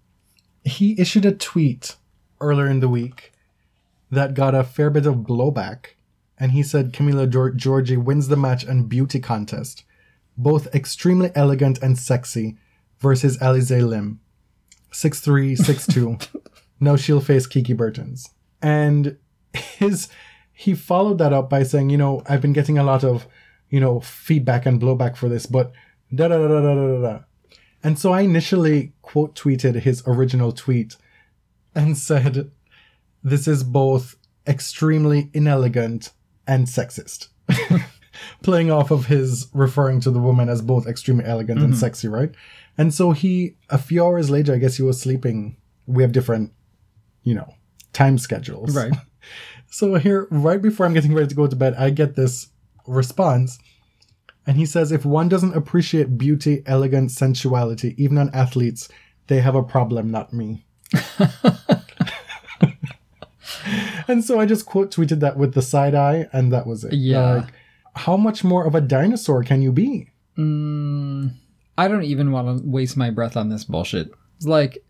He issued a tweet earlier in the week that got a fair bit of blowback. And he said Camila Gior- Giorgi wins the match and beauty contest, both extremely elegant and sexy, versus Alize Lim. 6'3, 6'2. no, she'll face Kiki Bertens. And his he followed that up by saying, you know, I've been getting a lot of, you know, feedback and blowback for this, but da da da da da da da. And so I initially quote tweeted his original tweet and said, This is both extremely inelegant and sexist. Playing off of his referring to the woman as both extremely elegant and mm-hmm. sexy, right? And so he, a few hours later, I guess he was sleeping. We have different, you know, time schedules.
Right.
So here, right before I'm getting ready to go to bed, I get this response. And he says, if one doesn't appreciate beauty, elegance, sensuality, even on athletes, they have a problem, not me. and so I just quote tweeted that with the side eye, and that was it.
Yeah.
Like, how much more of a dinosaur can you be?
Mm, I don't even want to waste my breath on this bullshit. Like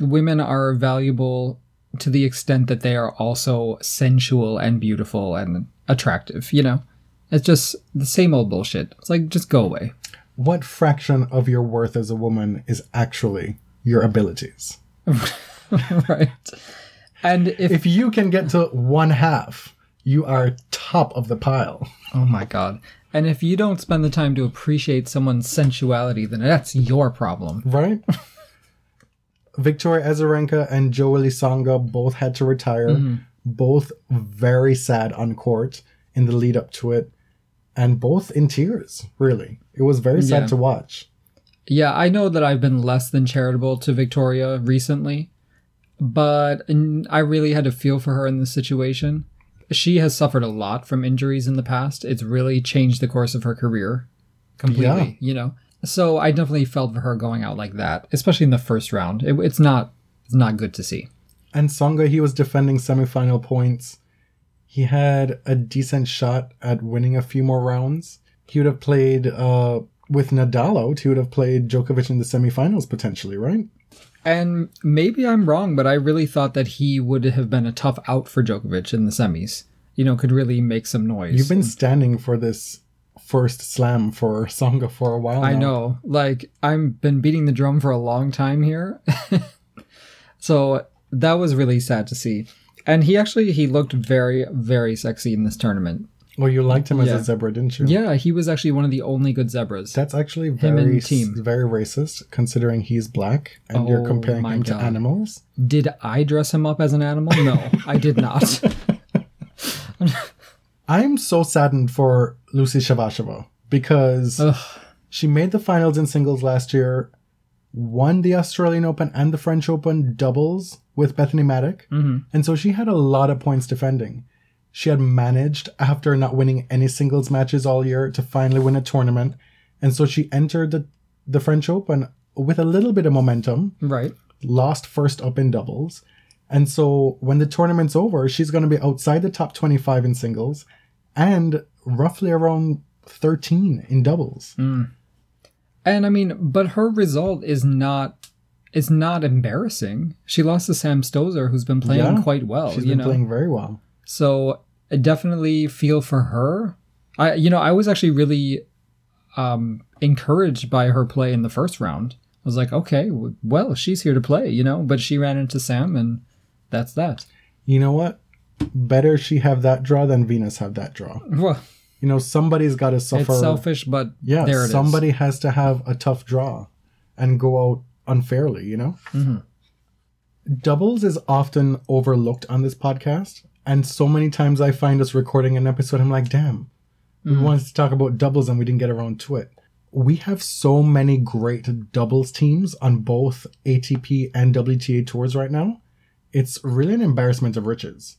women are valuable to the extent that they are also sensual and beautiful and attractive, you know? It's just the same old bullshit. It's like just go away.
What fraction of your worth as a woman is actually your abilities?
right. And if,
If you can get to one half, you are top of the pile.
oh my god. And if you don't spend the time to appreciate someone's sensuality, then that's your problem.
right? Victoria Azarenka and Joely Tsonga both had to retire. Mm-hmm. Both very sad on court in the lead up to it, and both in tears. Really, it was very sad
Yeah.
to watch.
Yeah, I know that I've been less than charitable to Victoria recently, but I really had to feel for her in this situation. She has suffered a lot from injuries in the past. It's really changed the course of her career completely,
Yeah.
you know. So I definitely felt for her going out like that, especially in the first round. It, it's not it's not good to see.
And Tsonga, he was defending semifinal points. He had a decent shot at winning a few more rounds. He would have played uh, with Nadal out. He would have played Djokovic in the semifinals potentially, right?
And maybe I'm wrong, but I really thought that he would have been a tough out for Djokovic in the semis. You know, could really make some noise.
You've been standing for this first slam for Tsonga for a while.
I know. Like I've been beating the drum for a long time here. so that was really sad to see. And he actually he looked very very sexy in this tournament.
Well, you liked him as
Yeah.
a zebra, didn't you?
Yeah, he was actually one of the only good zebras.
That's actually very
Team.
very racist, considering he's black and you're
Oh
comparing him
God.
to animals.
Did I dress him up as an animal? No, I did not.
I'm so saddened for Lucy Safarova because
Ugh.
she made the finals in singles last year, won the Australian Open and the French Open doubles with Bethany Mattek,
Mhm.
and so she had a lot of points defending. She had managed, after not winning any singles matches all year, to finally win a tournament, and so she entered the, the French Open with a little bit of momentum,
Right.
lost first up in doubles. And so when the tournament's over, she's going to be outside the top 25 in singles and roughly around 13 in doubles. Hmm.
And I mean, but her result is not is not embarrassing. She lost to Sam Stosur, who's been playing
Yeah.
quite well.
She's been
know,
playing very well.
so I definitely feel for her. I you know I was actually really um, encouraged by her play in the first round. I was like, okay, well, she's here to play, you know. But she ran into Sam, and that's that.
You know what? Better she have that draw than Venus have that draw.
Well,
You know, somebody's got to suffer.
it's selfish, but
yeah,
there it is.
somebody has to have a tough draw and go out unfairly, you know?
Mhm.
Doubles is often overlooked on this podcast. And so many times I find us recording an episode, I'm like, damn, we wanted to talk about doubles and we didn't get around to it. We have so many great doubles teams on both ATP and WTA tours right now. It's really an embarrassment of riches.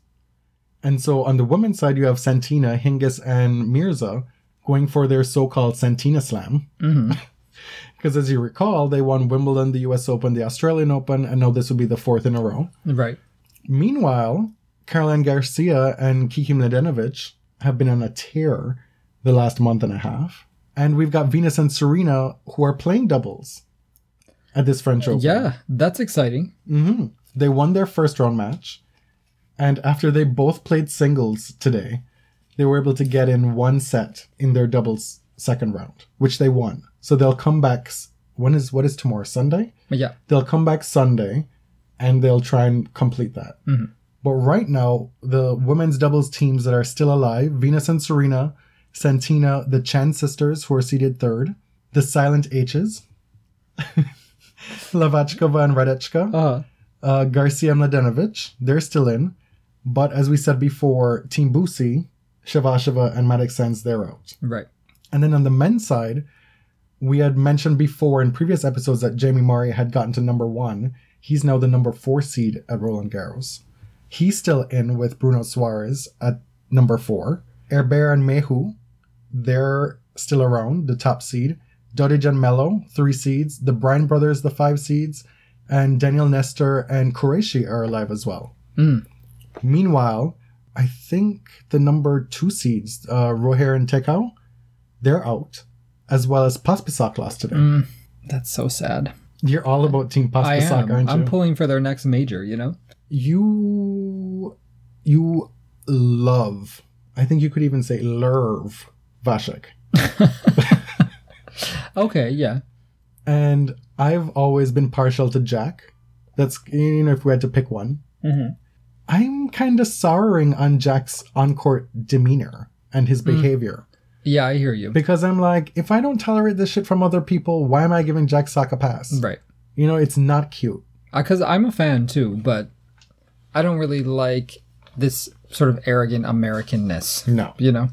And so on the women's side, you have Santina, Hingis, and Mirza going for their so called Santina Slam.
Mhm.
Because as you recall, they won Wimbledon, the US Open, the Australian Open, and now this will be the fourth in a row.
right.
Meanwhile, Caroline Garcia and Kiki Mladenovic have been on a tear the last month and a half. And we've got Venus and Serena who are playing doubles at this French Open.
Yeah, that's exciting.
hmm They won their first round match. And after they both played singles today, they were able to get in one set in their doubles second round, which they won. So they'll come back. When is what is tomorrow? Sunday?
Yeah,
they'll come back Sunday and they'll try and complete that.
Mhm.
But right now, the women's doubles teams that are still alive Venus and Serena, Santina, the Chan sisters, who are seeded third, the Silent H's, Lavachkova and Radechka,
uh,
uh, Garcia and Mladenovic, they're still in. But as we said before, Team Busi, Safarova, and Mattek-Sands, they're out.
right.
And then on the men's side, we had mentioned before in previous episodes that Jamie Murray had gotten to number one. He's now the number four seed at Roland Garros. He's still in with Bruno Soares at number four. Herbert and Mahut, they're still around, the top seed. Dodig and Melo, three seeds. The Bryan brothers, the five seeds. And Daniel Nestor and Qureshi are alive as well.
Mm.
Meanwhile, I think the number two seeds, uh, Rojer and Tecau, they're out, as well as Pospisil lost today.
Mm, that's so sad.
You're all about Team
am.
aren't you?
I'm pulling for their next major. You know.
you you love. I think you could even say lurv Vasek.
Okay. Yeah.
And I've always been partial to Jack. That's you know if we had to pick one.
Mhm.
I'm kind of sorrowing on Jack's on-court demeanor and his behavior.
Yeah, I hear you.
Because I'm like, if I don't tolerate this shit from other people, why am I giving Jack Sock a pass?
Right.
You know, it's not cute.
Because I'm a fan too, but I don't really like this sort of arrogant Americanness.
No.
You know.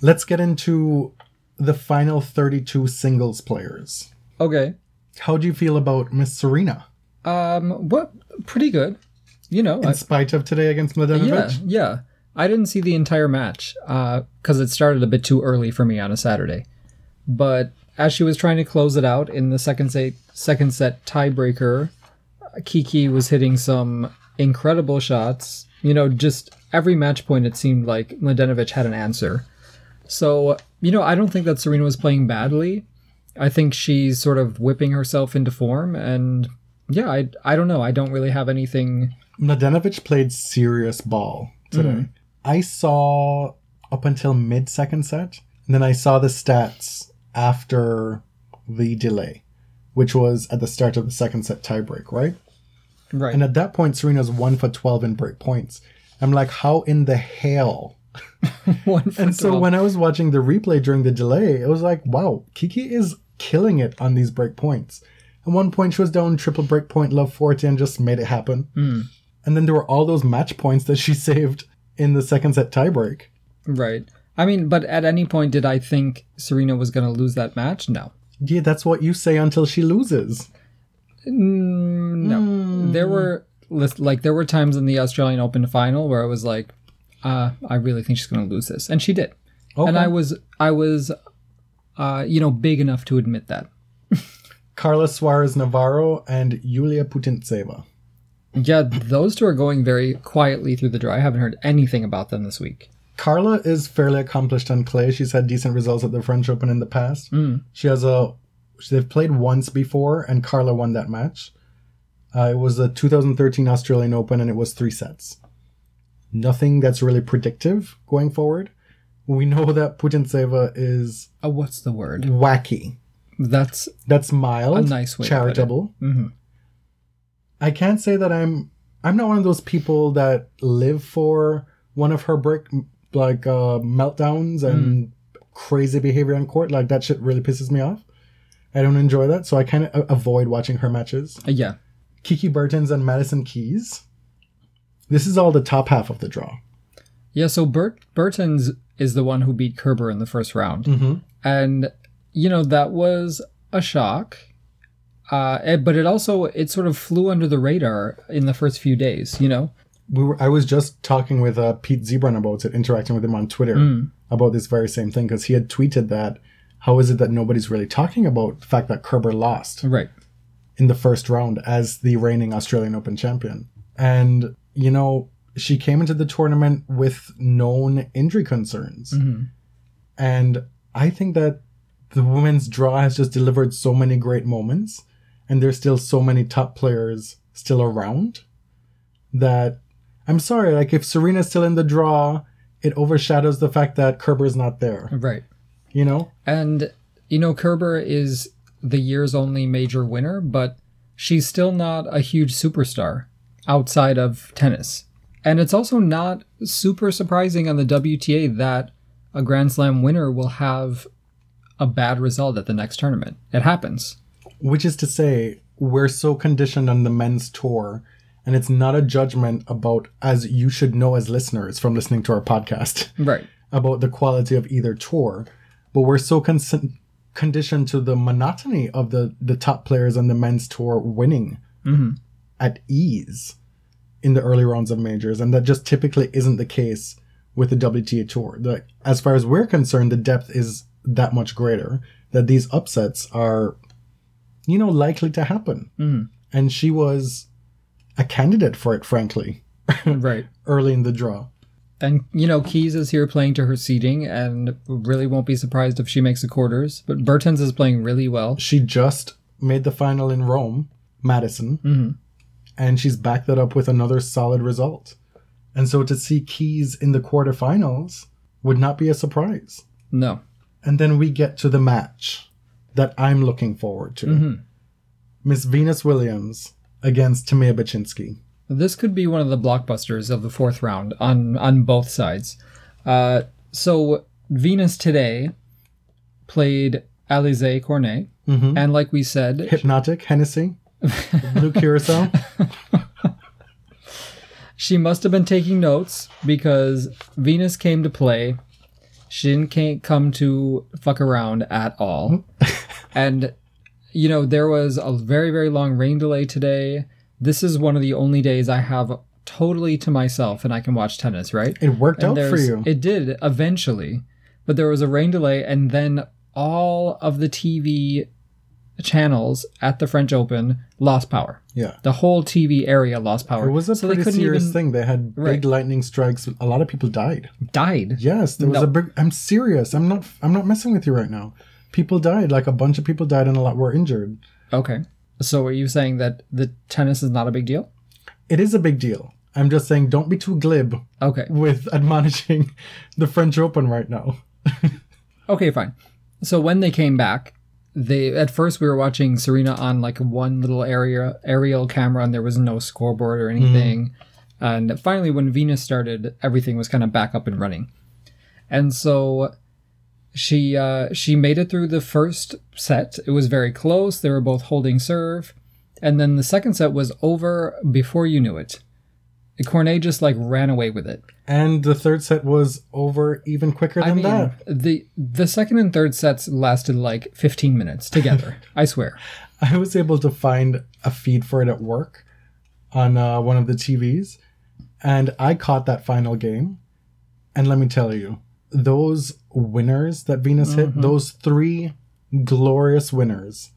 Let's get into the final 32 singles players.
Okay.
How do you feel about Miss Serena?
Um. What? Pretty good. You know.
In
I-
spite of today against
yeah.
Mladenovic?
Yeah. I didn't see the entire match because it started a bit too early for me on a Saturday. But as she was trying to close it out in the second set, second set tiebreaker, Kiki was hitting some incredible shots. You know, just every match point, it seemed like Mladenovic had an answer. So, you know, I don't think that Serena was playing badly. I think she's sort of whipping herself into form. And yeah, I, I don't know. I don't really have anything.
Mladenovic played serious ball today.
Mm-hmm.
I saw up until mid second set, and then I saw the stats after the delay, which was at the start of the second set tiebreak, right?
Right.
And at that point, Serena's one for 12 in break points. I'm like, how in the hell
One for
And so when I was watching the replay during the delay, it was like, wow, Kiki is killing it on these break points. At one point, she was down triple break point love 40 and just made it happen. Hmm. And then there were all those match points that she saved in the second set tiebreak.
right. I mean, but at any point did I think Serena was going to lose that match? No.
Yeah, that's what you say until she loses.
No. There were like there were times in the Australian Open final where I was like, uh, I really think she's going to lose this, and she did.
Okay.
And I was I was, uh, you know, big enough to admit that.
Carla Suarez Navarro and Yulia Putintseva.
Yeah, those two are going very quietly through the draw. I haven't heard anything about them this week.
Carla is fairly accomplished on clay. She's had decent results at the French Open in the past. She has a they've played once before, and Carla won that match. Uh, it was the 2013 Australian Open, and it was three sets. Nothing that's really predictive going forward. We know that Putintseva is
Uh, what's the word?
wacky.
That's
That's mild,
A nice way to put it.
charitable.
Mhm.
I can't say that I'm. I'm not one of those people that live for one of her break like uh, meltdowns and crazy behavior on court. Like that shit really pisses me off. I don't enjoy that, so I kind of avoid watching her matches.
uh, yeah.
Kiki Bertens and Madison Keys. This is all the top half of the draw.
Yeah, so Bert Bertens is the one who beat Kerber in the first round.
Mm-hmm.
And you know, that was a shock. Uh, it- but it also it sort of flew under the radar in the first few days, you know?
We were. I was just talking with uh, Pete Zebran about it, interacting with him on Twitter about this very same thing because he had tweeted that. How is it that nobody's really talking about the fact that Kerber lost?
Right.
in the first round as the reigning Australian Open champion. And, you know, she came into the tournament with known injury concerns. Mm-hmm. And I think that the women's draw has just delivered so many great moments, and there's still so many top players still around that I'm sorry, like if Serena's still in the draw, it overshadows the fact that Kerber's not there,
Right.
You know?
And you know, Kerber is the year's only major winner, but she's still not a huge superstar outside of tennis. And it's also not super surprising on the WTA that a Grand Slam winner will have a bad result at the next tournament. It happens.
Which is to say, we're so conditioned on the men's tour, and it's not a judgment about, as you should know as listeners from listening to our podcast,
Right.
about the quality of either tour, but we're so con- conditioned to the monotony of the, the top players on the men's tour winning mm-hmm. at ease in the early rounds of majors, and that just typically isn't the case with the WTA tour. The, as far as we're concerned, the depth is that much greater that these upsets are, you know, likely to happen. Mm-hmm. And she was a candidate for it, frankly,
right.
early in the draw.
And you know, Keys is here playing to her seeding, and really won't be surprised if she makes the quarters. But Bertens is playing really well.
She just made the final in Rome, Madison, mm-hmm. and she's backed that up with another solid result. And so to see Keys in the quarterfinals would not be a surprise.
No,
And then we get to the match that I'm looking forward to. Mm-hmm. Miss Venus Williams against Timea Bacsinszky.
This could be one of the blockbusters of the fourth round on on both sides. Uh, so Venus today played Alize Cornet, and like we said,
Hypnotic, Hennessy, Blue Curacao.
she must have been taking notes because Venus came to play. She didn't ca- come to fuck around at all. and, you know, there was a very, very long rain delay today. This is one of the only days I have totally to myself and I can watch tennis, right?
It worked
And
out for you.
It did eventually, but there was a rain delay, and then all of the TV channels at the French Open lost power.
yeah.
The whole TV area lost power.
It was a
So
pretty serious
even-
thing. They had big
Right.
lightning strikes. A lot of people died.
Died.
Yes, there was
No.
a big. I'm serious. I'm not. I'm not messing with you right now. People died. Like a bunch of people died, and a lot were injured.
Okay. So are you saying that the tennis is not a big deal?
It is a big deal. I'm just saying, don't be too glib
Okay.
with admonishing the French Open right now.
Okay, fine. So when they came back, they at first we were watching Serena on like one little area aerial camera and there was no scoreboard or anything. Mm-hmm. And finally when Venus started, everything was kind of back up and running. And so she uh, she made it through the first set. It was very close. They were both holding serve, and then the second set was over before you knew it. Cornet just like ran away with it.
And the third set was over even quicker than
I mean,
that.
the the second and third sets lasted like 15 minutes together. I swear.
I was able to find a feed for it at work on uh, one of the TVs, and I caught that final game. And let me tell you, those winners that Venus hit, those three glorious winners.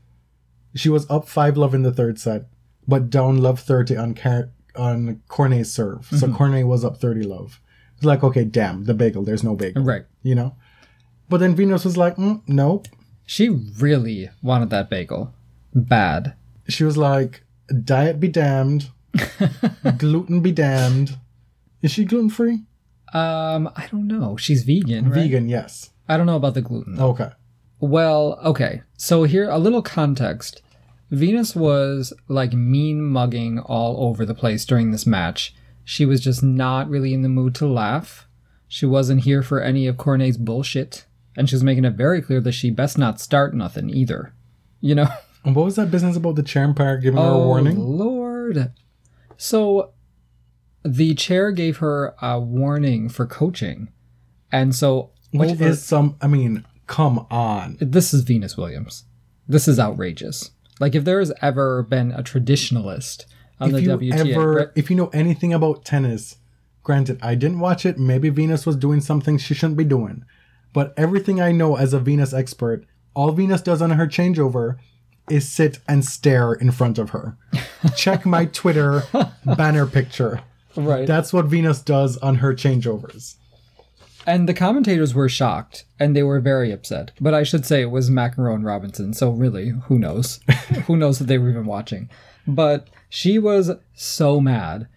She was up five love in the third set, but down love thirty on Car- on Cornet's serve. So Cornet was up thirty love. It's like okay, damn the bagel. There's no bagel,
Right.
you know. But then Venus was like, mm, nope.
She really wanted that bagel. Bad.
she was like, "Diet be damned, gluten be damned." Is she gluten free?
Um, I don't know. She's vegan, right?
Vegan, yes.
I don't know about the gluten. though.
Okay.
Well, okay. So here, a little context. Venus was like mean mugging all over the place during this match. She was just not really in the mood to laugh. She wasn't here for any of Cornet's bullshit. And she was making it very clear that she best not start nothing either. You know?
And what was that business about the chair giving her a
Oh,
warning?
Lord. So the chair gave her a warning for coaching. And so
Which
over-
is some. I mean, come on.
this is Venus Williams. This is outrageous. Like if there has ever been a traditionalist on
If
the
you
WTA,
ever,
right?
if you know anything about tennis, granted, I didn't watch it. Maybe Venus was doing something she shouldn't be doing. But everything I know as a Venus expert, all Venus does on her changeover is sit and stare in front of her. Check my Twitter banner picture.
Right?
That's what Venus does on her changeovers.
and the commentators were shocked and they were very upset. But I should say it was Macaron Robinson, so really, who knows? who knows that they were even watching? But she was so mad.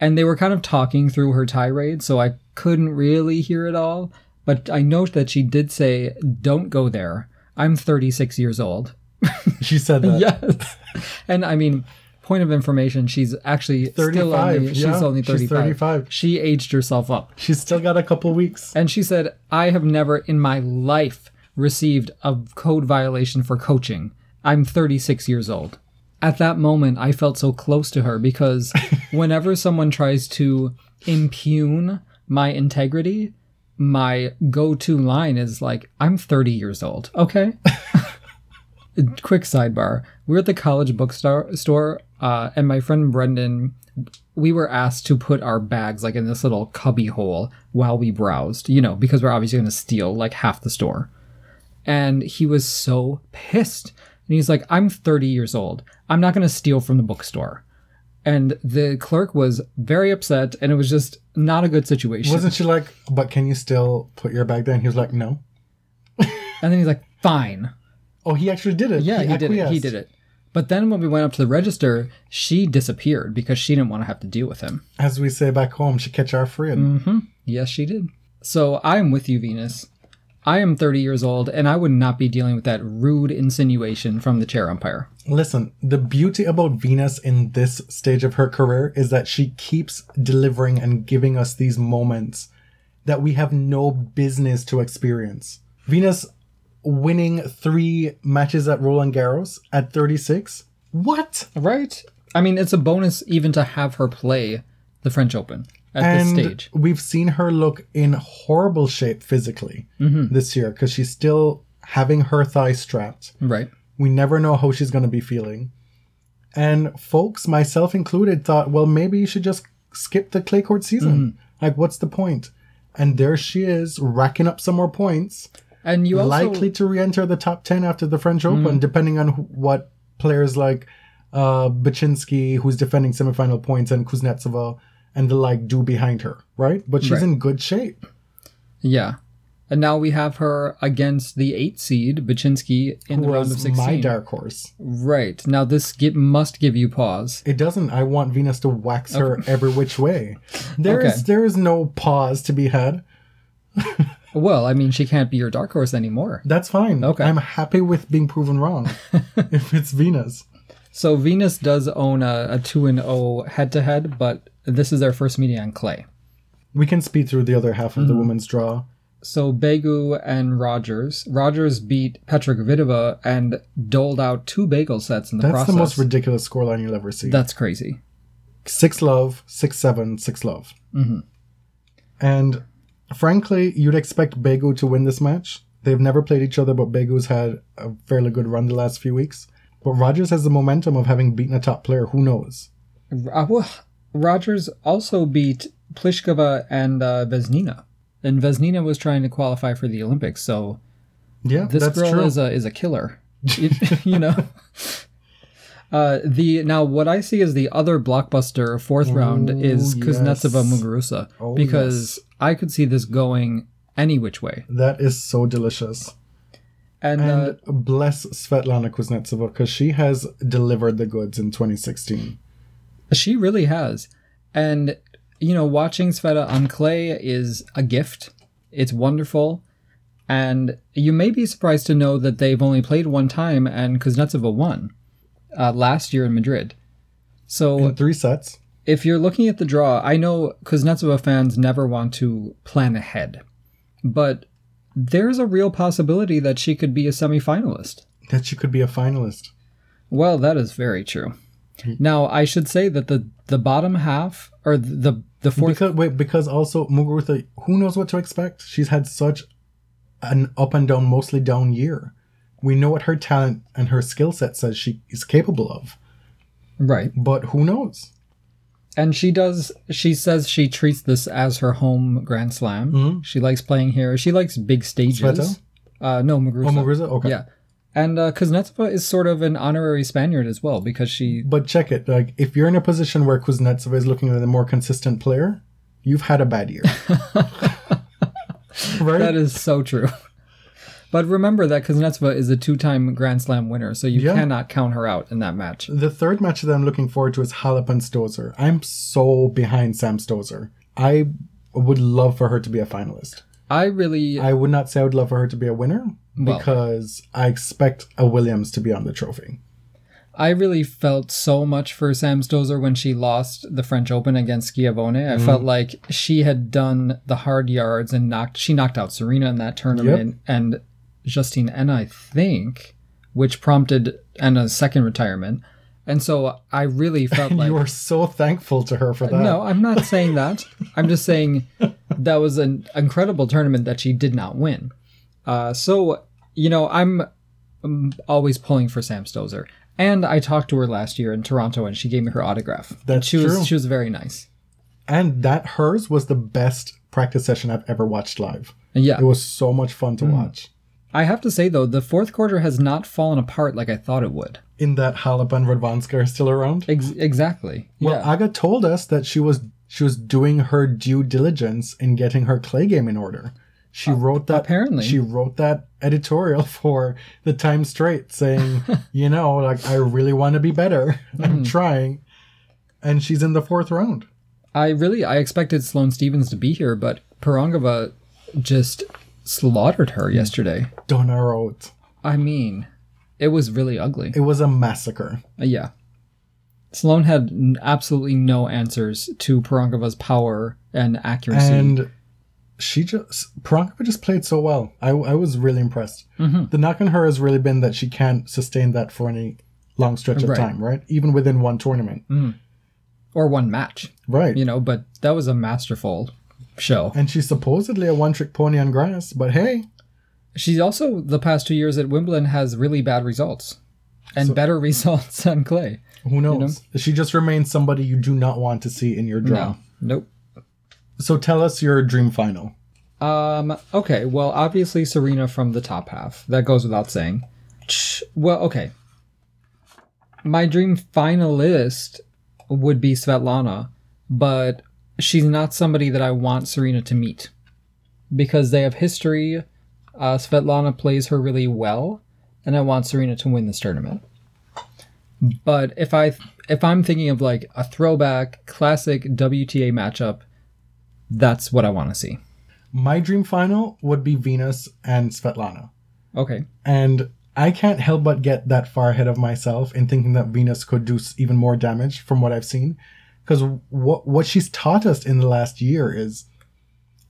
And they were kind of talking through her tirade, so I couldn't really hear it all. But I note that she did say, Don't go there. I'm 36 years old.
She said that.
yes. And I mean, point of information, she's actually still
35,
only, she's
yeah,
only
she's
35.
35.
She aged herself up.
She's still got a couple weeks.
And she said, I have never in my life received a code violation for coaching. I'm 36 years old. At that moment, I felt so close to her because whenever someone tries to impugn my integrity, my go to line is like, I'm 30 years old, okay? Quick sidebar. We were at the college bookstore, store, uh, and my friend Brendan, we were asked to put our bags like in this little cubby hole while we browsed, you know, because we're obviously going to steal like half the store. And he was so pissed. And he's like, I'm 30 years old. I'm not going to steal from the bookstore. And the clerk was very upset, and it was just not a good situation.
Wasn't she like, but can you still put your bag down? He was like, no.
and then he's like, fine.
Oh, he actually did it.
Yeah, he, did it. He did it. But then when we went up to the register, she disappeared because she didn't want to have to deal with him.
As we say back home, she catch our friend.
Mm-hmm. Yes, she did. So I am with you, Venus. I am 30 years old, and I would not be dealing with that rude insinuation from the chair umpire.
Listen, the beauty about Venus in this stage of her career is that she keeps delivering and giving us these moments that we have no business to experience. Venus winning three matches at Roland Garros at 36. What?
Right? I mean, it's a bonus even to have her play the French Open at
and
this stage.
we've seen her look in horrible shape physically
Mm-hmm.
this year because she's still having her thigh strapped.
Right.
We never know how she's going to be feeling. And folks, myself included, thought, well, maybe you should just skip the clay court season.
Mm-hmm.
Like, what's the point? And there she is, racking up some more points,
And you also
likely to re enter the top 10 after the French Open, depending on wh- what players like uh, Bacsinszky, who's defending semifinal points, and Kuznetsova and the like do behind her, right? But she's
Right.
in good shape.
Yeah. And now we have her against the eight seed, Bacsinszky, in the round of
was
16.
my dark horse.
Right. Now this gi- must give you pause.
It doesn't. I want Venus to wax her every which way. There is
Okay.
there is no pause to be had.
Well, I mean, she can't be your dark horse anymore.
That's fine.
Okay.
I'm happy with being proven wrong. if it's Venus.
So Venus does own a, a 2 and 0 head to head, but this is their first meeting on clay.
We can speed through the other half of the women's draw.
so Begu and Rogers. Rogers beat Petra Kvitova and doled out two bagel sets in the
That's
process.
That's the most ridiculous scoreline you'll ever see.
That's crazy.
six love, six seven, six love.
Mhm.
And frankly, you'd expect Begu to win this match. They've never played each other, but Begu's had a fairly good run the last few weeks. But Rogers has the momentum of having beaten a top player. Who knows?
Uh, well, Rogers also beat Pliskova and uh, Vesnina, and Vesnina was trying to qualify for the Olympics. So
Yeah,
this
that's
girl
true.
is a is a killer. you, you know. Uh, the now what I see is the other blockbuster fourth round is
Ooh,
Kuznetsova
yes.
Muguruza
Oh,
because I could see this going any which way.
that is so delicious.
And, uh,
bless Svetlana Kuznetsova because she has delivered the goods in 2016.
She really has. And, you know, watching Sveta on clay is a gift. It's wonderful. And you may be surprised to know that they've only played one time and Kuznetsova won uh, last year in Madrid. So
In three sets.
If you're looking at the draw, I know Kuznetsova fans never want to plan ahead. But there's a real possibility that she could be a semifinalist.
That she could be a finalist.
Well, that is very true. Now, I should say that the the bottom half or the the fourth
Because wait, because also Muguruza, who knows what to expect? She's had such an up and down, mostly down year. We know what her talent and her skill set says she is capable of,
right.
but who knows?
And she does she says she treats this as her home grand slam.
Mhm.
She likes playing here. She likes big stages.
Sveta?
Uh no, Muguruza.
Oh, Muguruza, okay.
Yeah. And uh, Kuznetsova is sort of an honorary Spaniard as well because she
But check it, like if you're in a position where Kuznetsova is looking at a more consistent player, you've had a bad year, right?
That is so true. But remember that Kuznetsova is a two-time Grand Slam winner, so you
Yeah.
cannot count her out in that match.
The third match that I'm looking forward to is Halep and Stosur. I'm so behind Sam Stosur. I would love for her to be a finalist.
I really
I would not say I would love for her to be a winner
Well-
because I expect a Williams to be on the trophy.
I really felt so much for Sam Stosur when she lost the French Open against Schiavone. I
Mm-hmm.
felt like she had done the hard yards and knocked she knocked out Serena in that tournament and Justine and I think, which prompted Henin's second retirement. And so I really felt like
you are so thankful to her for uh, that.
No, I'm not saying that. I'm just saying that was an incredible tournament that she did not win. Uh, so, you know, I'm, I'm always pulling for Sam Stosur. And I talked to her last year in Toronto and she gave me her autograph.
That's
she was
true.
she was very nice.
And that hers was the best practice session I've ever watched live.
Yeah.
It was so much fun to mm. watch.
I have to say though, the fourth quarter has not fallen apart like I thought it would.
In that Halep and Radwanska are still around.
Ex- exactly.
Well,
yeah.
Aga told us that she was she was doing her due diligence in getting her clay game in order. She wrote that
Uh, apparently.
she wrote that editorial for the Time Straight saying, you know, like I really want to be better. I'm trying. And she's in the fourth round.
I really I expected Sloane Stevens to be here, but Pironkova just slaughtered her yesterday.
Donna.
I mean, it was really ugly.
It was a massacre.
Uh, yeah. Sloane had n- absolutely no answers to Pironkova's power and accuracy.
And she just Pironkova just played so well. I, I was really impressed.
Mhm.
The knock on her has really been that she can't sustain that for any long stretch of
Right.
time, right? Even within one tournament.
or one match,
Right.
you know, but that was a masterful show.
And she's supposedly a one trick pony on grass, but hey,
She's also, the past two years at Wimbledon, has really bad results and better results on clay.
who knows? She just remains somebody you do not want to see in your draw.
No. Nope.
So tell us your dream final.
Um, okay, well, obviously Serena from the top half. That goes without saying. Well, okay. My dream finalist would be Svetlana, but she's not somebody that I want Serena to meet because they have history. Uh, Svetlana plays her really well, and I want Serena to win this tournament. But if I if I'm thinking of like a throwback classic WTA matchup, that's what I want to see.
My dream final would be Venus and Svetlana.
Okay.
And I can't help but get that far ahead of myself in thinking that Venus could do even more damage from what I've seen. Because what what she's taught us in the last year is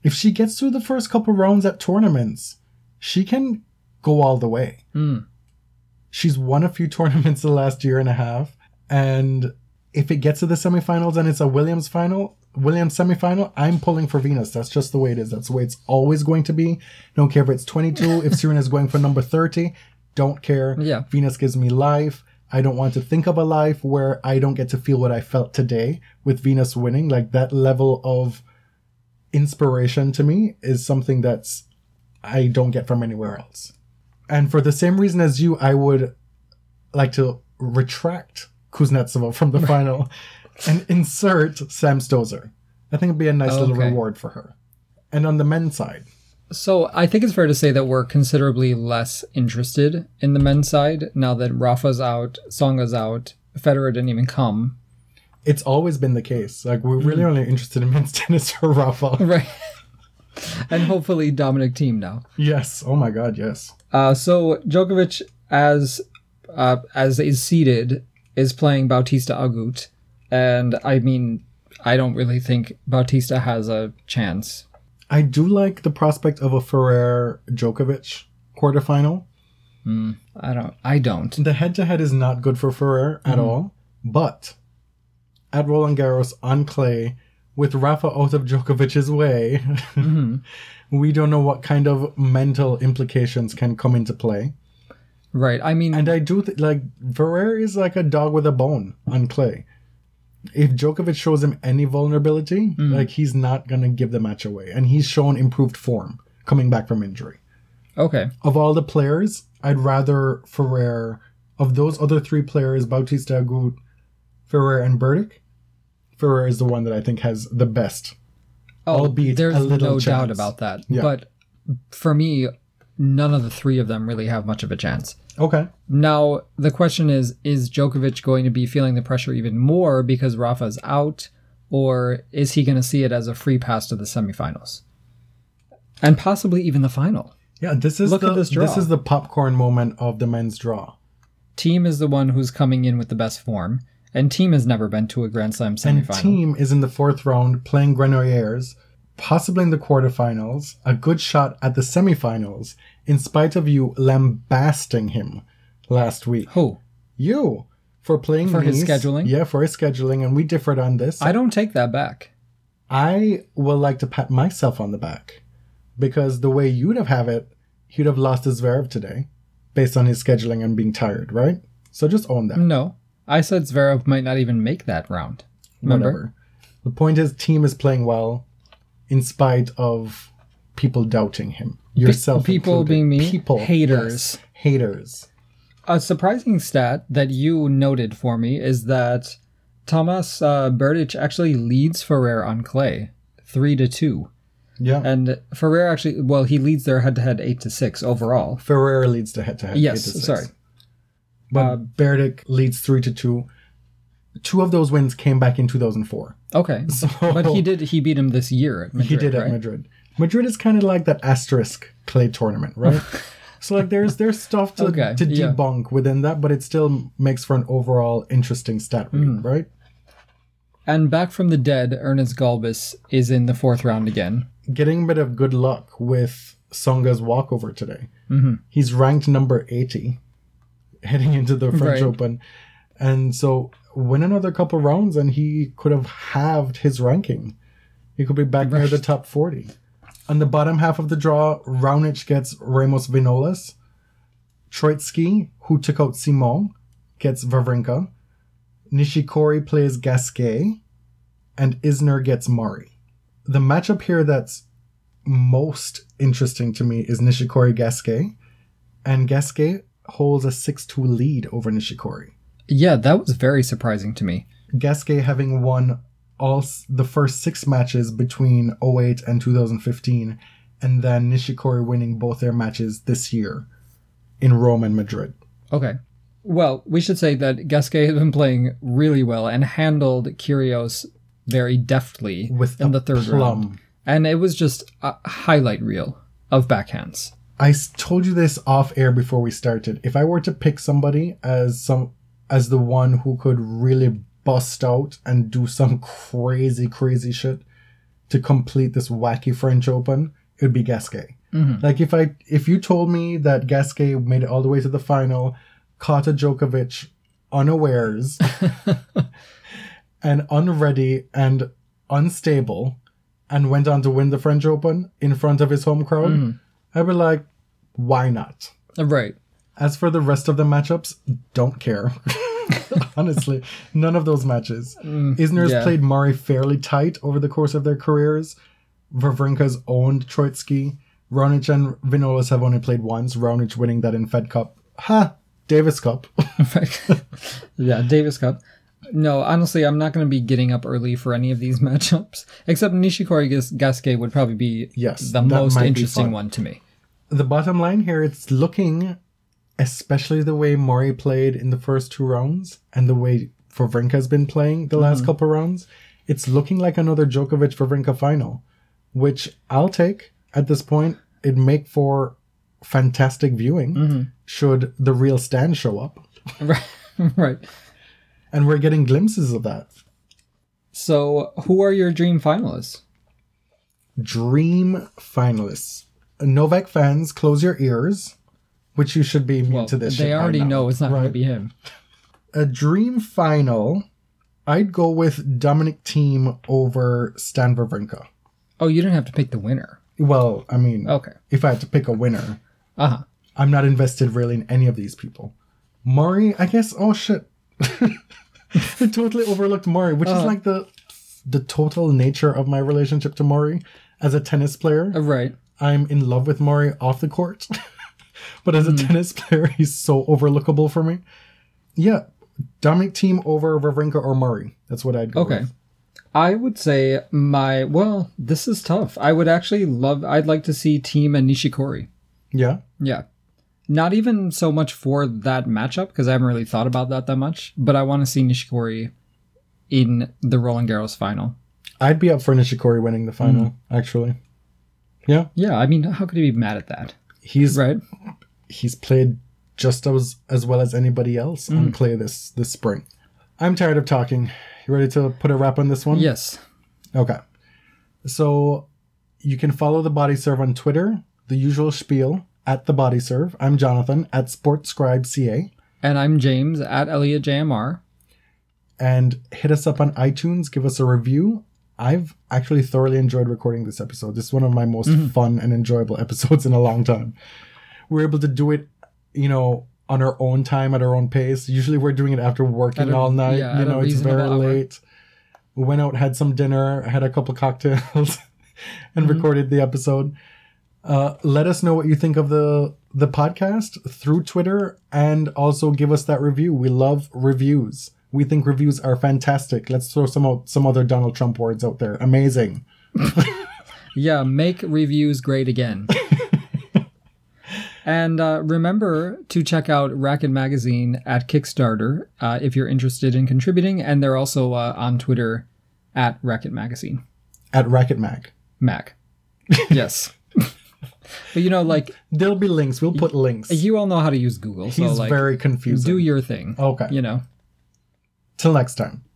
If she gets through the first couple rounds at tournaments, she can go all the way.
Mm.
She's won a few tournaments the last year and a half, and if it gets to the semifinals and it's a Williams final, Williams semifinal, I'm pulling for Venus. That's just the way it is. That's the way it's always going to be. Don't care if it's 22, if Serena's going for number 30, don't care.
Yeah.
Venus gives me life. I don't want to think of a life where I don't get to feel what I felt today with Venus winning. Like that level of inspiration to me is something that's I don't get from anywhere else. And for the same reason as you, I would like to retract Kuznetsova from the final and insert Sam Stosur. I think it'd be a nice oh, little
Okay.
reward for her. And on the men's side,
So I think it's fair to say that we're considerably less interested in the men's side now that Rafa's out, Tsonga's out, Federer didn't even come.
it's always been the case. Like we're
Mm-hmm.
really only interested in men's tennis for Rafa.
Right. and hopefully Dominic Thiem now.
yes. Oh my God. Yes.
Uh, so Djokovic, as uh, as is seated, is playing Bautista Agut, and I mean, I don't really think Bautista has a chance.
I do like the prospect of a Ferrer Djokovic quarterfinal.
Hmm, I don't. I don't.
The head to head is not good for Ferrer at hmm. all, but at Roland Garros on clay, with Rafa out of Djokovic's way, mm-hmm. we don't know what kind of mental implications can come into play.
Right. I mean,
And I do th- like Ferrer is like a dog with a bone on clay. If Djokovic shows him any vulnerability, mm. like he's not gonna give the match away, and he's shown improved form coming back from injury.
okay.
Of all the players, I'd rather Ferrer. Of those other three players, Bautista Agut, Ferrer, and Berdych, Ferrer is the one that I think has the best.
Oh,
Albeit
there's
a little
no doubt about that.
Yeah.
But for me, none of the three of them really have much of a chance.
Okay.
Now, the question is is Djokovic going to be feeling the pressure even more because Rafa's out, or is he going to see it as a free pass to the semifinals? And possibly even the final.
Yeah, this is
Look
the
at this draw.
this is the popcorn moment of the men's draw.
Thiem is the one who's coming in with the best form, and Thiem has never been to a Grand Slam semifinal.
And Thiem is in the fourth round playing Granollers, possibly in the quarterfinals, a good shot at the semifinals, in spite of you lambasting him last week.
Who?
You for playing
For his scheduling?
Yeah, for his scheduling, and we differed on this.
I don't take that back.
I will like to pat myself on the back because the way you'd have have it, he'd have lost his Zverev today, based on his scheduling and being tired, right? So just own that.
No. I said Zverev might not even make that round. Remember?
Whatever. The point is, Thiem is playing well, in spite of people doubting him. Yourself,
people
included.
being me?
people
Haters.
yes, haters.
A surprising stat that you noted for me is that Thomas uh, Berdych actually leads Ferrer on clay, three to two,
Yeah,
and Ferrer actually well he leads their head-to-head eight to six overall.
Ferrer leads the head-to-head.
Yes,
eight to six.
sorry.
but
Uh,
Berdych leads three to two. Two of those wins came back in 2004.
Okay,
So
but he did he beat him this year at Madrid.
he did at
right?
Madrid. Madrid is kind of like that asterisk clay tournament, right? so like there's there's stuff to,
Okay,
to
yeah.
debunk within that, but it still makes for an overall interesting stat read,
Mm.
right?
And back from the dead, Ernest Gulbis is in the fourth round again.
Getting a bit of good luck with Tsonga's walkover today.
Mm-hmm.
He's ranked number 80 heading into the French
Right.
Open. And so win another couple rounds and he could have halved his ranking. He could be back near the top 40. On the bottom half of the draw, Raonic gets Ramos Vinolas. Troicki, who took out Simon, gets Wawrinka. Nishikori plays Gasquet. And Isner gets Murray. The matchup here that's most interesting to me is Nishikori Gasquet. And Gasquet holds a 6 2 lead over Nishikori.
Yeah, that was very surprising to me.
Gasquet having won all s- the first six matches between 08 and 2015, and then Nishikori winning both their matches this year in Rome and Madrid.
Okay. Well, we should say that Gasquet has been playing really well and handled Kyrgios very deftly
With
in the third
plum.
round. And it was just a highlight reel of backhands.
I told you this off air before we started. If I were to pick somebody as some as the one who could really bust out and do some crazy, crazy shit, to complete this wacky French Open, it would be Gasquet. Mm-hmm. Like if I if you told me that Gasquet made it all the way to the final, caught a Djokovic unawares and unready and unstable, and went on to win the French Open in front of his home crowd, mm-hmm. I'd be like, why not?
Right.
As for the rest of the matchups, don't care. Honestly, none of those matches. Mm, Isner's
yeah.
played Murray fairly tight over the course of their careers. Wawrinka's owned Troicki. Raonic and Vinolas have only played once, Raonic winning that in Fed Cup. Ha! Davis Cup.
yeah, Davis Cup. No, honestly, I'm not going to be getting up early for any of these matchups. Except Nishikori Gas- Gasquet would probably be
Yes,
the most interesting one to me.
the bottom line here, it's looking, especially the way Murray played in the first two rounds and the way Wawrinka's been playing the last mm-hmm. couple rounds, it's looking like another Djokovic Wawrinka final, which I'll take at this point. It'd make for fantastic viewing mm-hmm. should the real Stan show up.
Right. right.
And we're getting glimpses of that.
So, who are your dream finalists?
Dream finalists. Novak fans, close your ears, which you should be immune
Well,
to this.
they already
now,
know it's not going to be him.
a dream final, I'd go with Dominic Thiem over Stan Wawrinka.
Oh, you didn't have to pick the winner.
Well, I mean,
Okay.
if I had to pick a winner,
Uh huh.
I'm not invested really in any of these people. Murray, I guess. Oh shit, I totally overlooked Murray, which is like the the total nature of my relationship to Murray as a tennis player.
Right.
I'm in love with Murray off the court, but as a mm-hmm. tennis player, he's so overlookable for me. Yeah, Dominic Thiem over Wawrinka or Murray. That's what I'd go
Okay.
with.
I would say my well, this is tough. I would actually love I'd like to see Thiem and Nishikori.
Yeah,
Yeah. Not even so much for that matchup because I haven't really thought about that that much, but I want to see Nishikori in the Roland Garros final.
I'd be up for Nishikori winning the final. Mm. Actually, yeah,
Yeah, I mean, how could he be mad at that?
He's
Right?
he's played just as as well as anybody else on mm. clay this this spring. I'm tired of talking. You ready to put a wrap on this one?
Yes.
Okay. So you can follow the Body Serve on Twitter, the usual spiel at the Body Serve. I'm Jonathan at SportsScribeCA.
And I'm James at Elliot JMR.
And hit us up on iTunes, give us a review. I've actually thoroughly enjoyed recording this episode. This is one of my most fun and enjoyable episodes in a long time. We're able to do it, you know, on our own time at our own pace. Usually we're doing it after working
a-
all night.
yeah,
you know, it's very
hour.
late. We went out, had some dinner, had a couple cocktails, and
Mm-hmm.
recorded the episode. Uh, let us know what you think of the the podcast through Twitter, and also give us that review. We love reviews. We think reviews are fantastic. Let's throw some out, some other Donald Trump words out there. Amazing.
Yeah, make reviews great again. and uh, remember to check out Racquet Magazine at Kickstarter uh, if you're interested in contributing. And they're also uh, on Twitter at Racquet Magazine.
At Racquet Mag.
Mac. Yes. but you know, like,
There'll be links. We'll put links.
you all know how to use Google. So,
He's
like,
very confusing.
do your thing.
Okay.
You know?
Till next time.